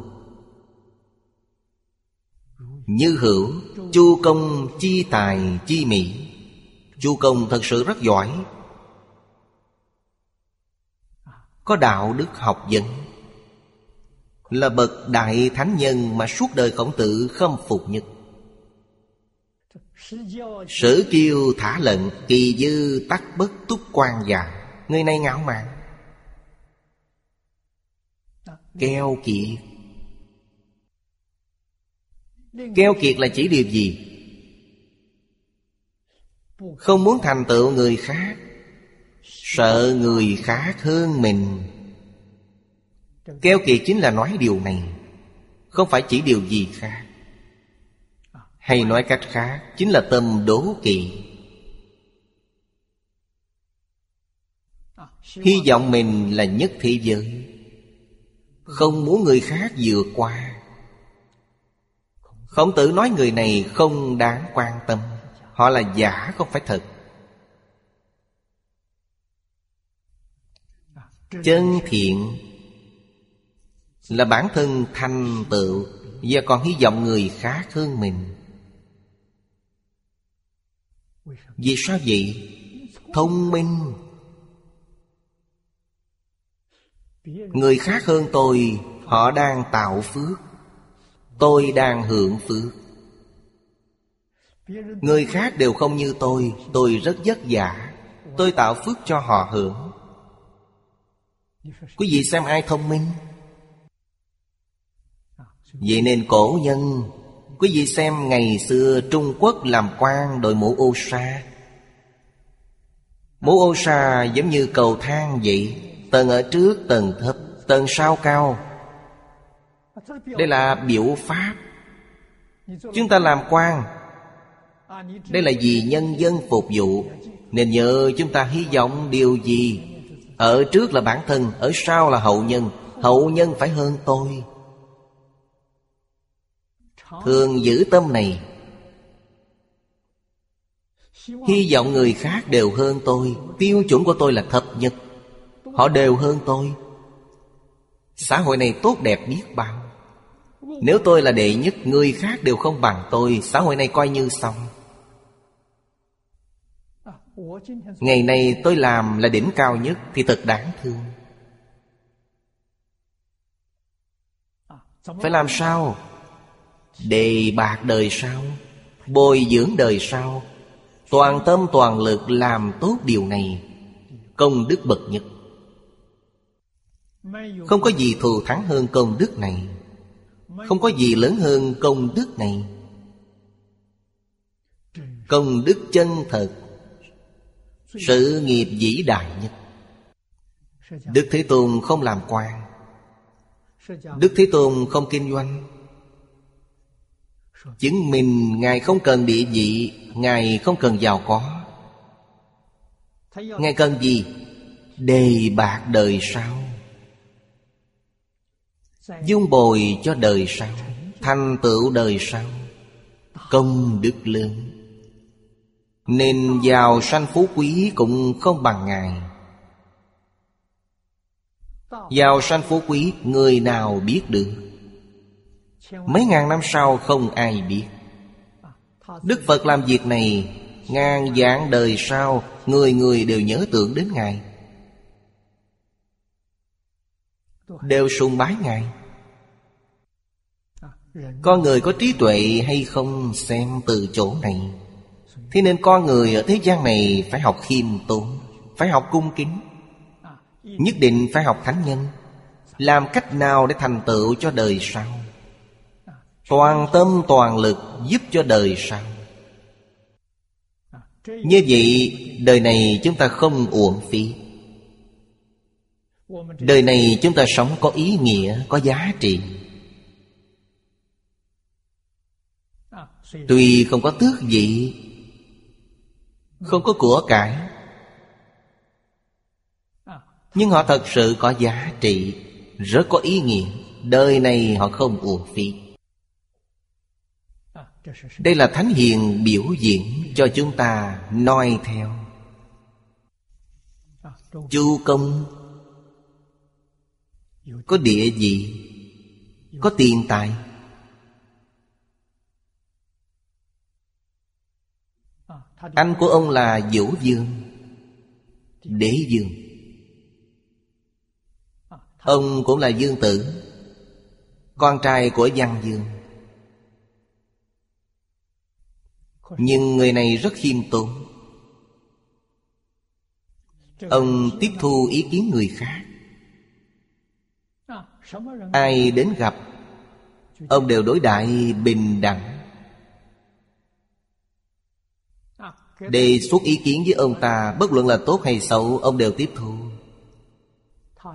như hữu, Chu công chi tài chi mỹ. Chu công thật sự rất giỏi. Có đạo đức học vấn. Là bậc đại thánh nhân Mà suốt đời khổng tử khâm phục nhất. Sử kiêu thả lệnh Kỳ dư tắc bất túc quan giả Người này ngạo mạn. Keo kiệt Keo kiệt là chỉ điều gì? Không muốn thành tựu người khác, Sợ người khác hơn mình. Keo kiệt chính là nói điều này, Không phải chỉ điều gì khác. Hay nói cách khác, Chính là tâm đố kỵ. Hy vọng mình là nhất thế giới. Không muốn người khác vượt qua. Khổng tử nói người này không đáng quan tâm. Họ là giả, không phải thật. Chân thiện Là bản thân thành tựu Và còn hy vọng người khác hơn mình. Vì sao vậy? Thông minh. Người khác hơn tôi, Họ đang tạo phước. Tôi đang hưởng phước. Người khác đều không như tôi Tôi rất vất vả. Tôi tạo phước cho họ hưởng. Quý vị xem ai thông minh? Vậy nên cổ nhân, Quý vị xem ngày xưa Trung Quốc làm quan đội mũ ô sa Mũ ô sa giống như cầu thang vậy, Tầng ở trước, tầng thấp, Tầng sau cao đây là biểu pháp. Chúng ta làm quan Đây là vì nhân dân phục vụ. Nên nhờ chúng ta hy vọng điều gì? Ở trước là bản thân, Ở sau là hậu nhân. Hậu nhân phải hơn tôi. Thường giữ tâm này. Hy vọng người khác đều hơn tôi. Tiêu chuẩn của tôi là thập nhất Họ đều hơn tôi. Xã hội này tốt đẹp biết bao nếu tôi là đệ nhất Người khác đều không bằng tôi. Xã hội này coi như xong. Ngày nay tôi làm là đỉnh cao nhất, Thì thật đáng thương. Phải làm sao? Đề bạc đời sau, Bồi dưỡng đời sau. Toàn tâm, toàn lực làm tốt điều này. Công đức bậc nhất. Không có gì thù thắng hơn công đức này không có gì lớn hơn công đức này. Công đức chân thật, Sự nghiệp vĩ đại nhất. Đức Thế Tôn không làm quan. Đức Thế Tôn không kinh doanh. Chứng minh Ngài không cần địa vị, Ngài không cần giàu có. Ngài cần gì? Đề bạc đời sau dung bồi cho đời sau, thành tựu đời sau, công đức lớn. Nên giàu sanh phú quý cũng không bằng ngài. Giàu sanh phú quý người nào biết được? Mấy ngàn năm sau không ai biết. Đức phật làm việc này ngàn vạn đời sau, người người đều nhớ tưởng đến ngài. Đều sùng bái ngài. Con người có trí tuệ hay không xem từ chỗ này. Thế nên con người ở thế gian này phải học khiêm tốn phải học cung kính Nhất định phải học thánh nhân. Làm cách nào để thành tựu cho đời sau? Toàn tâm toàn lực giúp cho đời sau. Như vậy đời này chúng ta không uổng phí Đời này chúng ta sống có ý nghĩa, có giá trị. Tuy không có tước gì Không có của cải Nhưng họ thật sự có giá trị Rất có ý nghĩa. Đời này họ không uổng phí. Đây là Thánh Hiền biểu diễn cho chúng ta noi theo. Chu công có địa vị Có tiền tài? Anh của ông là Vũ Dương. Đế Dương. Ông cũng là Dương Tử. Con trai của Văn Dương. Nhưng người này rất khiêm tốn. Ông tiếp thu ý kiến người khác. Ai đến gặp, Ông đều đối đại bình đẳng. Đề xuất ý kiến với ông ta, Bất luận là tốt hay xấu, Ông đều tiếp thu.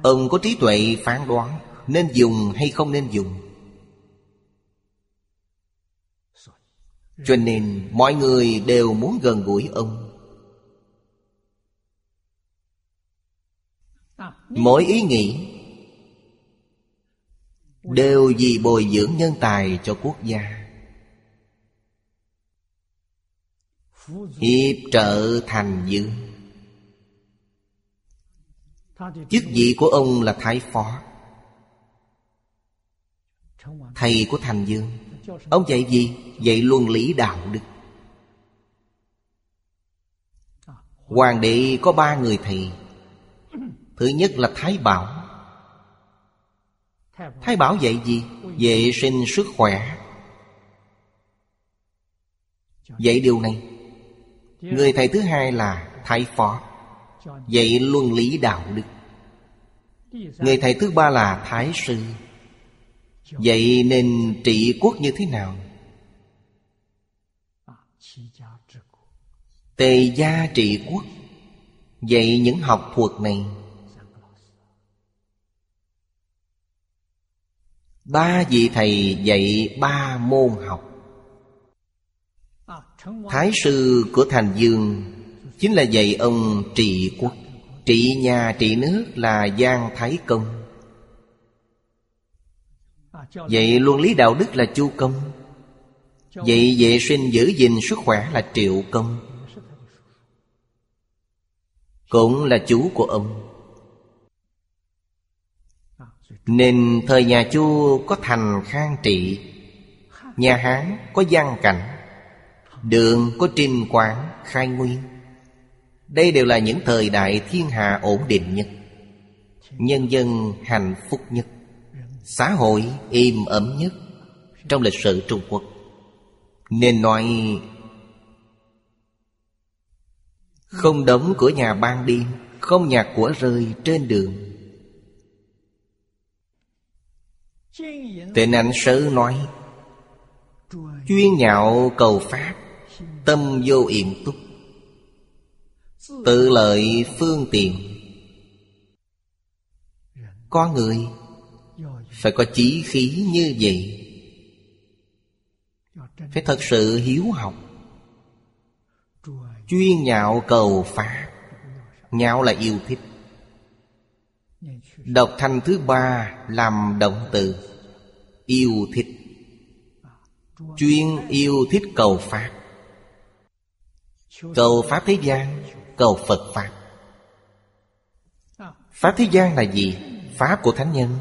Ông có trí tuệ phán đoán, Nên dùng hay không nên dùng. Cho nên, mọi người đều muốn gần gũi ông. Mỗi ý nghĩ Đều vì bồi dưỡng nhân tài cho quốc gia. Hiệp trợ thành dương. Chức vị của ông là Thái Phó. Thầy của Thành Dương. Ông dạy gì? Dạy luân lý đạo đức. Hoàng đệ có ba người thầy. Thứ nhất là Thái Bảo. Thái Bảo dạy gì? Vệ sinh sức khỏe. Dạy điều này, Người thầy thứ hai là Thái Phó. Dạy luân lý đạo đức. Người thầy thứ ba là Thái Sư. Dạy nên trị quốc như thế nào? Tề gia trị quốc. Dạy những học thuật này Ba vị thầy dạy ba môn học. Thái sư của Thành Dương Chính là dạy ông trị quốc. Trị nhà trị nước là Giang Thái Công. Vậy luân lý đạo đức là Chu Công. Vậy vệ sinh giữ gìn sức khỏe là Triệu Công. Cũng là chú của ông. Nên thời nhà Chu có thành khang trị, Nhà Hán có văn cảnh, Đường có trinh quán, khai nguyên. Đây đều là những thời đại thiên hạ ổn định nhất, Nhân dân hạnh phúc nhất, Xã hội im ấm nhất Trong lịch sử Trung Quốc. Nên nói, Không đóng cửa nhà ban đêm, Không nhạc của rơi trên đường Tịnh ảnh sớ nói, Chuyên nhạo cầu Pháp, Tâm vô yểm túc, Tự lợi phương tiện. Có người Phải có chí khí như vậy, Phải thật sự hiếu học. Chuyên nhạo cầu pháp, Nhạo là yêu thích. Đọc thanh thứ ba làm động từ. Yêu thích. Chuyên yêu thích cầu Pháp. Cầu Pháp thế gian, Cầu Phật Pháp. Pháp thế gian là gì? Pháp của Thánh Nhân.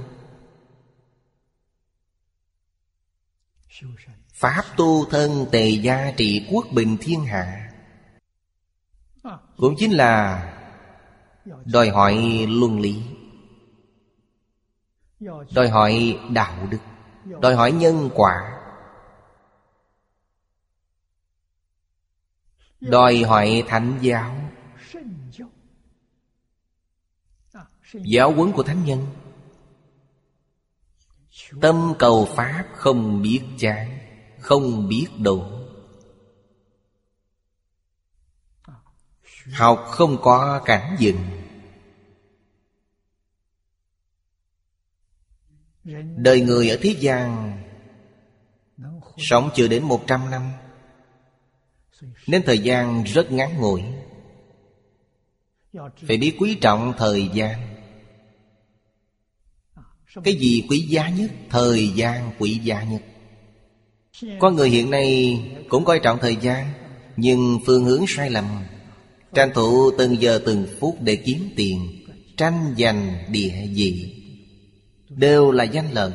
Pháp tu thân tề gia trị quốc bình thiên hạ. Cũng chính là Đòi hỏi luân lý. Đòi hỏi đạo đức, Đòi hỏi nhân quả. Đòi hỏi thánh giáo. Giáo huấn của Thánh Nhân. Tâm cầu Pháp không biết chán Không biết đủ. Học không có cản dừng Đời người ở thế gian Sống chưa đến một trăm năm, Nên thời gian rất ngắn ngủi. Phải biết quý trọng thời gian. Cái gì quý giá nhất? Thời gian quý giá nhất. Có người hiện nay cũng coi trọng thời gian, Nhưng phương hướng sai lầm. Tranh thủ từng giờ từng phút để kiếm tiền, Tranh giành địa vị. Đều là danh lợi.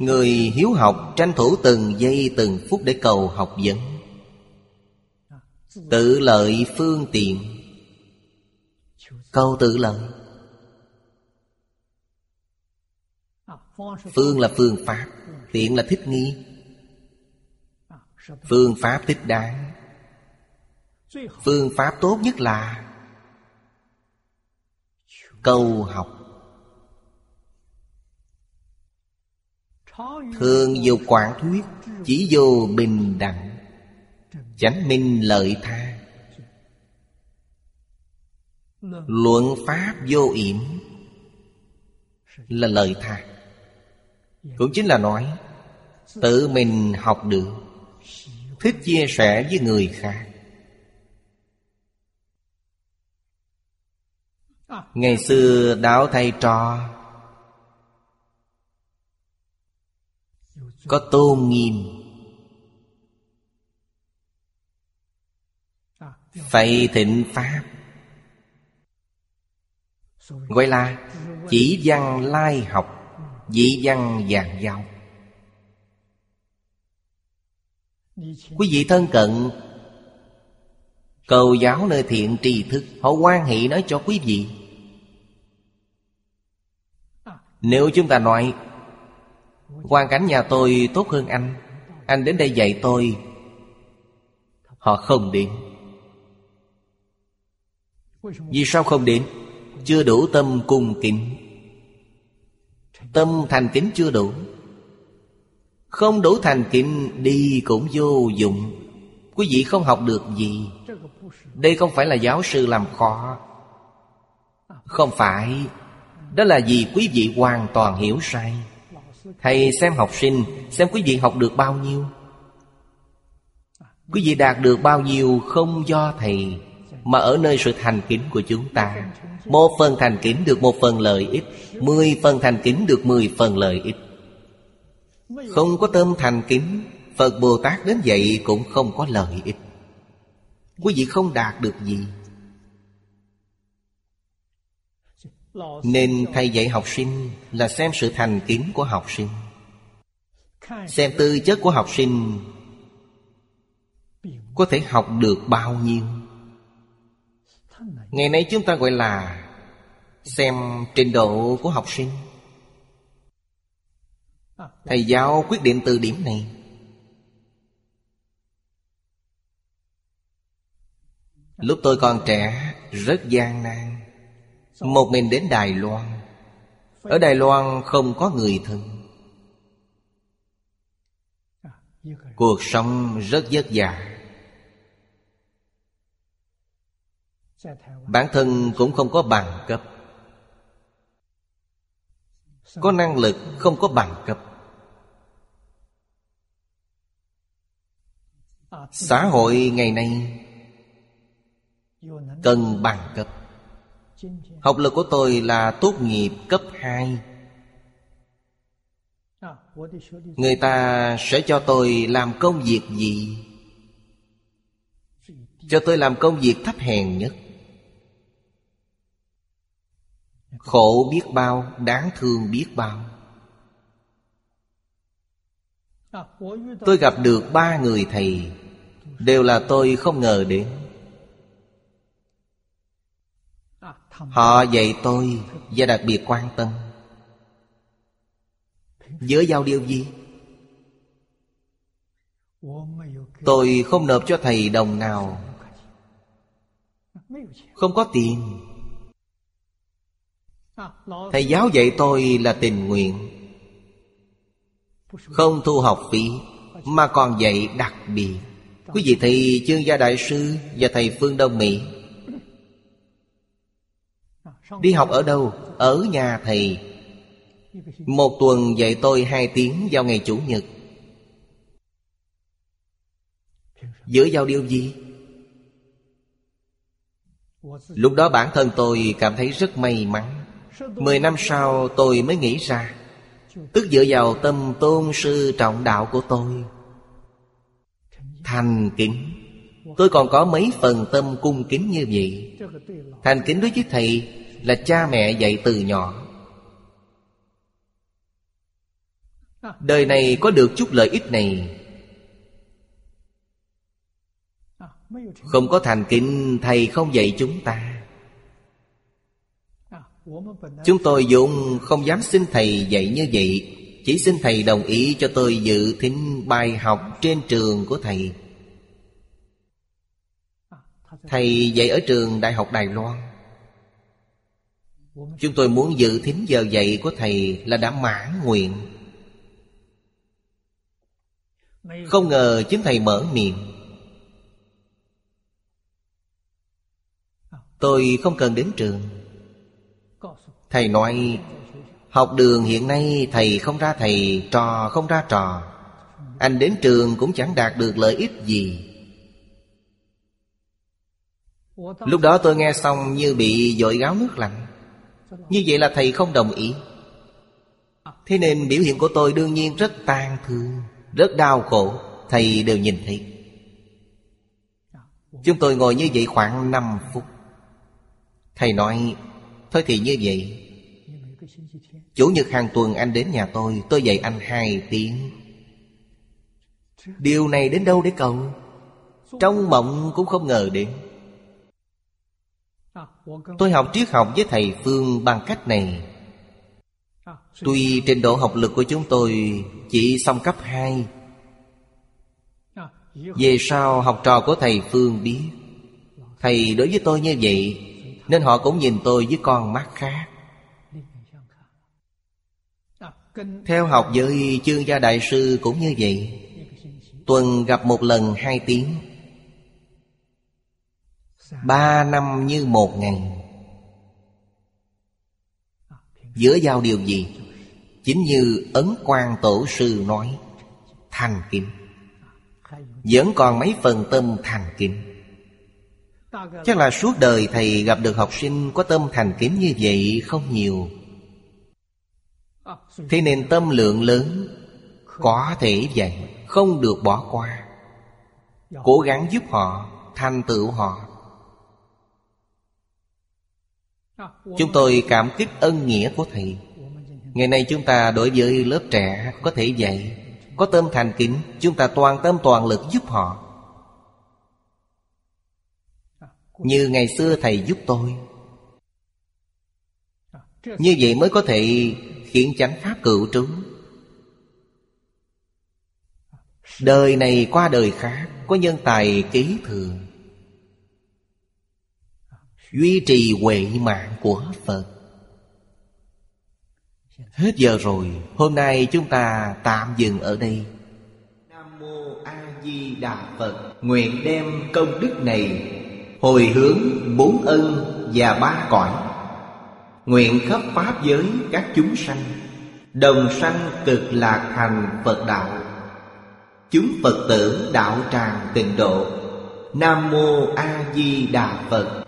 Người hiếu học tranh thủ từng giây từng phút để cầu học vấn. Tự lợi phương tiện. Cầu tự lợi. Phương là phương pháp, Tiện là thích nghi. Phương pháp thích đáng. Phương pháp tốt nhất là câu học. Thường dùng quảng thuyết, Chỉ vô bình đẳng, Chánh minh lợi tha. Luận pháp vô yểm Là lợi tha. Cũng chính là nói, Tự mình học được, Thích chia sẻ với người khác. Ngày xưa đạo thầy trò. Có tôn nghiêm. Phải thịnh Pháp. Gọi là chỉ văn lai học Dĩ văn vàng giao. Quý vị thân cận, Cầu giáo nơi thiện trì thức, Họ quan hệ nói cho quý vị. Nếu chúng ta nói, Hoàn cảnh nhà tôi tốt hơn anh Anh đến đây dạy tôi, Họ không đến. Vì sao không đến? Chưa đủ tâm cung kính. Tâm thành kính chưa đủ. Không đủ thành kính, Đi cũng vô dụng. Quý vị không học được gì. Đây không phải là giáo sư làm khó. Không phải. Đó là vì quý vị hoàn toàn hiểu sai. Thầy xem học sinh, Xem quý vị học được bao nhiêu. Quý vị đạt được bao nhiêu không do thầy, Mà ở nơi sự thành kính của chúng ta. Một phần thành kính được một phần lợi ích, Mười phần thành kính được mười phần lợi ích. Không có tâm thành kính, Phật Bồ Tát đến vậy cũng không có lợi ích. Quý vị không đạt được gì. Nên thầy dạy học sinh là xem sự thành kính của học sinh. Xem tư chất của học sinh Có thể học được bao nhiêu. Ngày nay chúng ta gọi là Xem trình độ của học sinh. Thầy giáo quyết định từ điểm này. Lúc tôi còn trẻ, Rất gian nan. Một mình đến Đài Loan. Ở Đài Loan không có người thân. Cuộc sống rất vất vả. Bản thân cũng không có bằng cấp. Có năng lực không có bằng cấp. Xã hội ngày nay Cần bằng cấp. Học lực của tôi là tốt nghiệp cấp 2 Người ta sẽ cho tôi làm công việc gì? Cho tôi làm công việc thấp hèn nhất. Khổ biết bao, đáng thương biết bao. Tôi gặp được ba người thầy. Đều là tôi không ngờ đến. Họ dạy tôi và đặc biệt quan tâm. Giữa giao điều gì? Tôi không nộp cho thầy đồng nào. Không có tiền. Thầy giáo dạy tôi là tình nguyện. Không thu học phí Mà còn dạy đặc biệt. Quý vị thầy chương gia đại sư Và thầy Phương Đông Mỹ Đi học ở đâu? Ở nhà thầy. Một tuần dạy tôi hai tiếng vào ngày Chủ nhật. Giữa giao điều gì? Lúc đó bản thân tôi cảm thấy rất may mắn. Mười năm sau tôi mới nghĩ ra, Tức dựa vào tâm tôn sư trọng đạo của tôi. Thành kính. Tôi còn có mấy phần tâm cung kính như vậy. Thành kính đối với thầy là cha mẹ dạy từ nhỏ. Đời này có được chút lợi ích này? Không có thành kính, Thầy không dạy chúng ta. Chúng tôi dùng không dám xin Thầy dạy như vậy. Chỉ xin Thầy đồng ý cho tôi dự thính bài học trên trường của Thầy. Thầy dạy ở trường Đại học Đài Loan. Chúng tôi muốn dự thính giờ dạy của Thầy là đã mãn nguyện. Không ngờ chính Thầy mở miệng. Tôi không cần đến trường. Thầy nói, Học đường hiện nay thầy không ra thầy, Trò không ra trò. Anh đến trường cũng chẳng đạt được lợi ích gì. Lúc đó tôi nghe xong như bị dội gáo nước lạnh. Như vậy là thầy không đồng ý. Thế nên biểu hiện của tôi đương nhiên rất tàn thương, Rất đau khổ. Thầy đều nhìn thấy. Chúng tôi ngồi như vậy khoảng 5 phút. Thầy nói, Thôi thì như vậy, Chủ nhật hàng tuần anh đến nhà tôi Tôi dạy anh hai tiếng. Điều này đến đâu để cầu? Trong mộng cũng không ngờ đến. Tôi học triết học với thầy Phương bằng cách này. Tuy trình độ học lực của chúng tôi chỉ xong cấp 2 Về sau học trò của thầy Phương biết, Thầy đối với tôi như vậy Nên họ cũng nhìn tôi với con mắt khác. Theo học với chương gia đại sư cũng như vậy, Tuần gặp một lần hai tiếng. Ba năm như một ngày Giữa giao điều gì? Chính như Ấn quan Tổ sư nói, Thành kính. Vẫn còn mấy phần tâm thành kính. Chắc là suốt đời thầy gặp được học sinh Có tâm thành kính như vậy không nhiều. Thế nên tâm lượng lớn, Có thể vậy, Không được bỏ qua. Cố gắng giúp họ, Thành tựu họ. Chúng tôi cảm kích ân nghĩa của Thầy. Ngày nay chúng ta đối với lớp trẻ Có thể dạy, Có tâm thành kính, Chúng ta toàn tâm toàn lực giúp họ. Như ngày xưa Thầy giúp tôi. Như vậy mới có thể khiến chánh pháp cựu trú. Đời này qua đời khác, Có nhân tài kế thừa Duy trì huệ mạng của Phật. Hết giờ rồi, Hôm nay chúng ta tạm dừng ở đây. Nam Mô A Di Đà Phật, Nguyện đem công đức này Hồi hướng bốn ân và ba cõi. Nguyện khắp Pháp giới các chúng sanh, Đồng sanh cực lạc thành Phật đạo. Chúng Phật tử đạo tràng tịnh độ. Nam Mô A Di Đà Phật.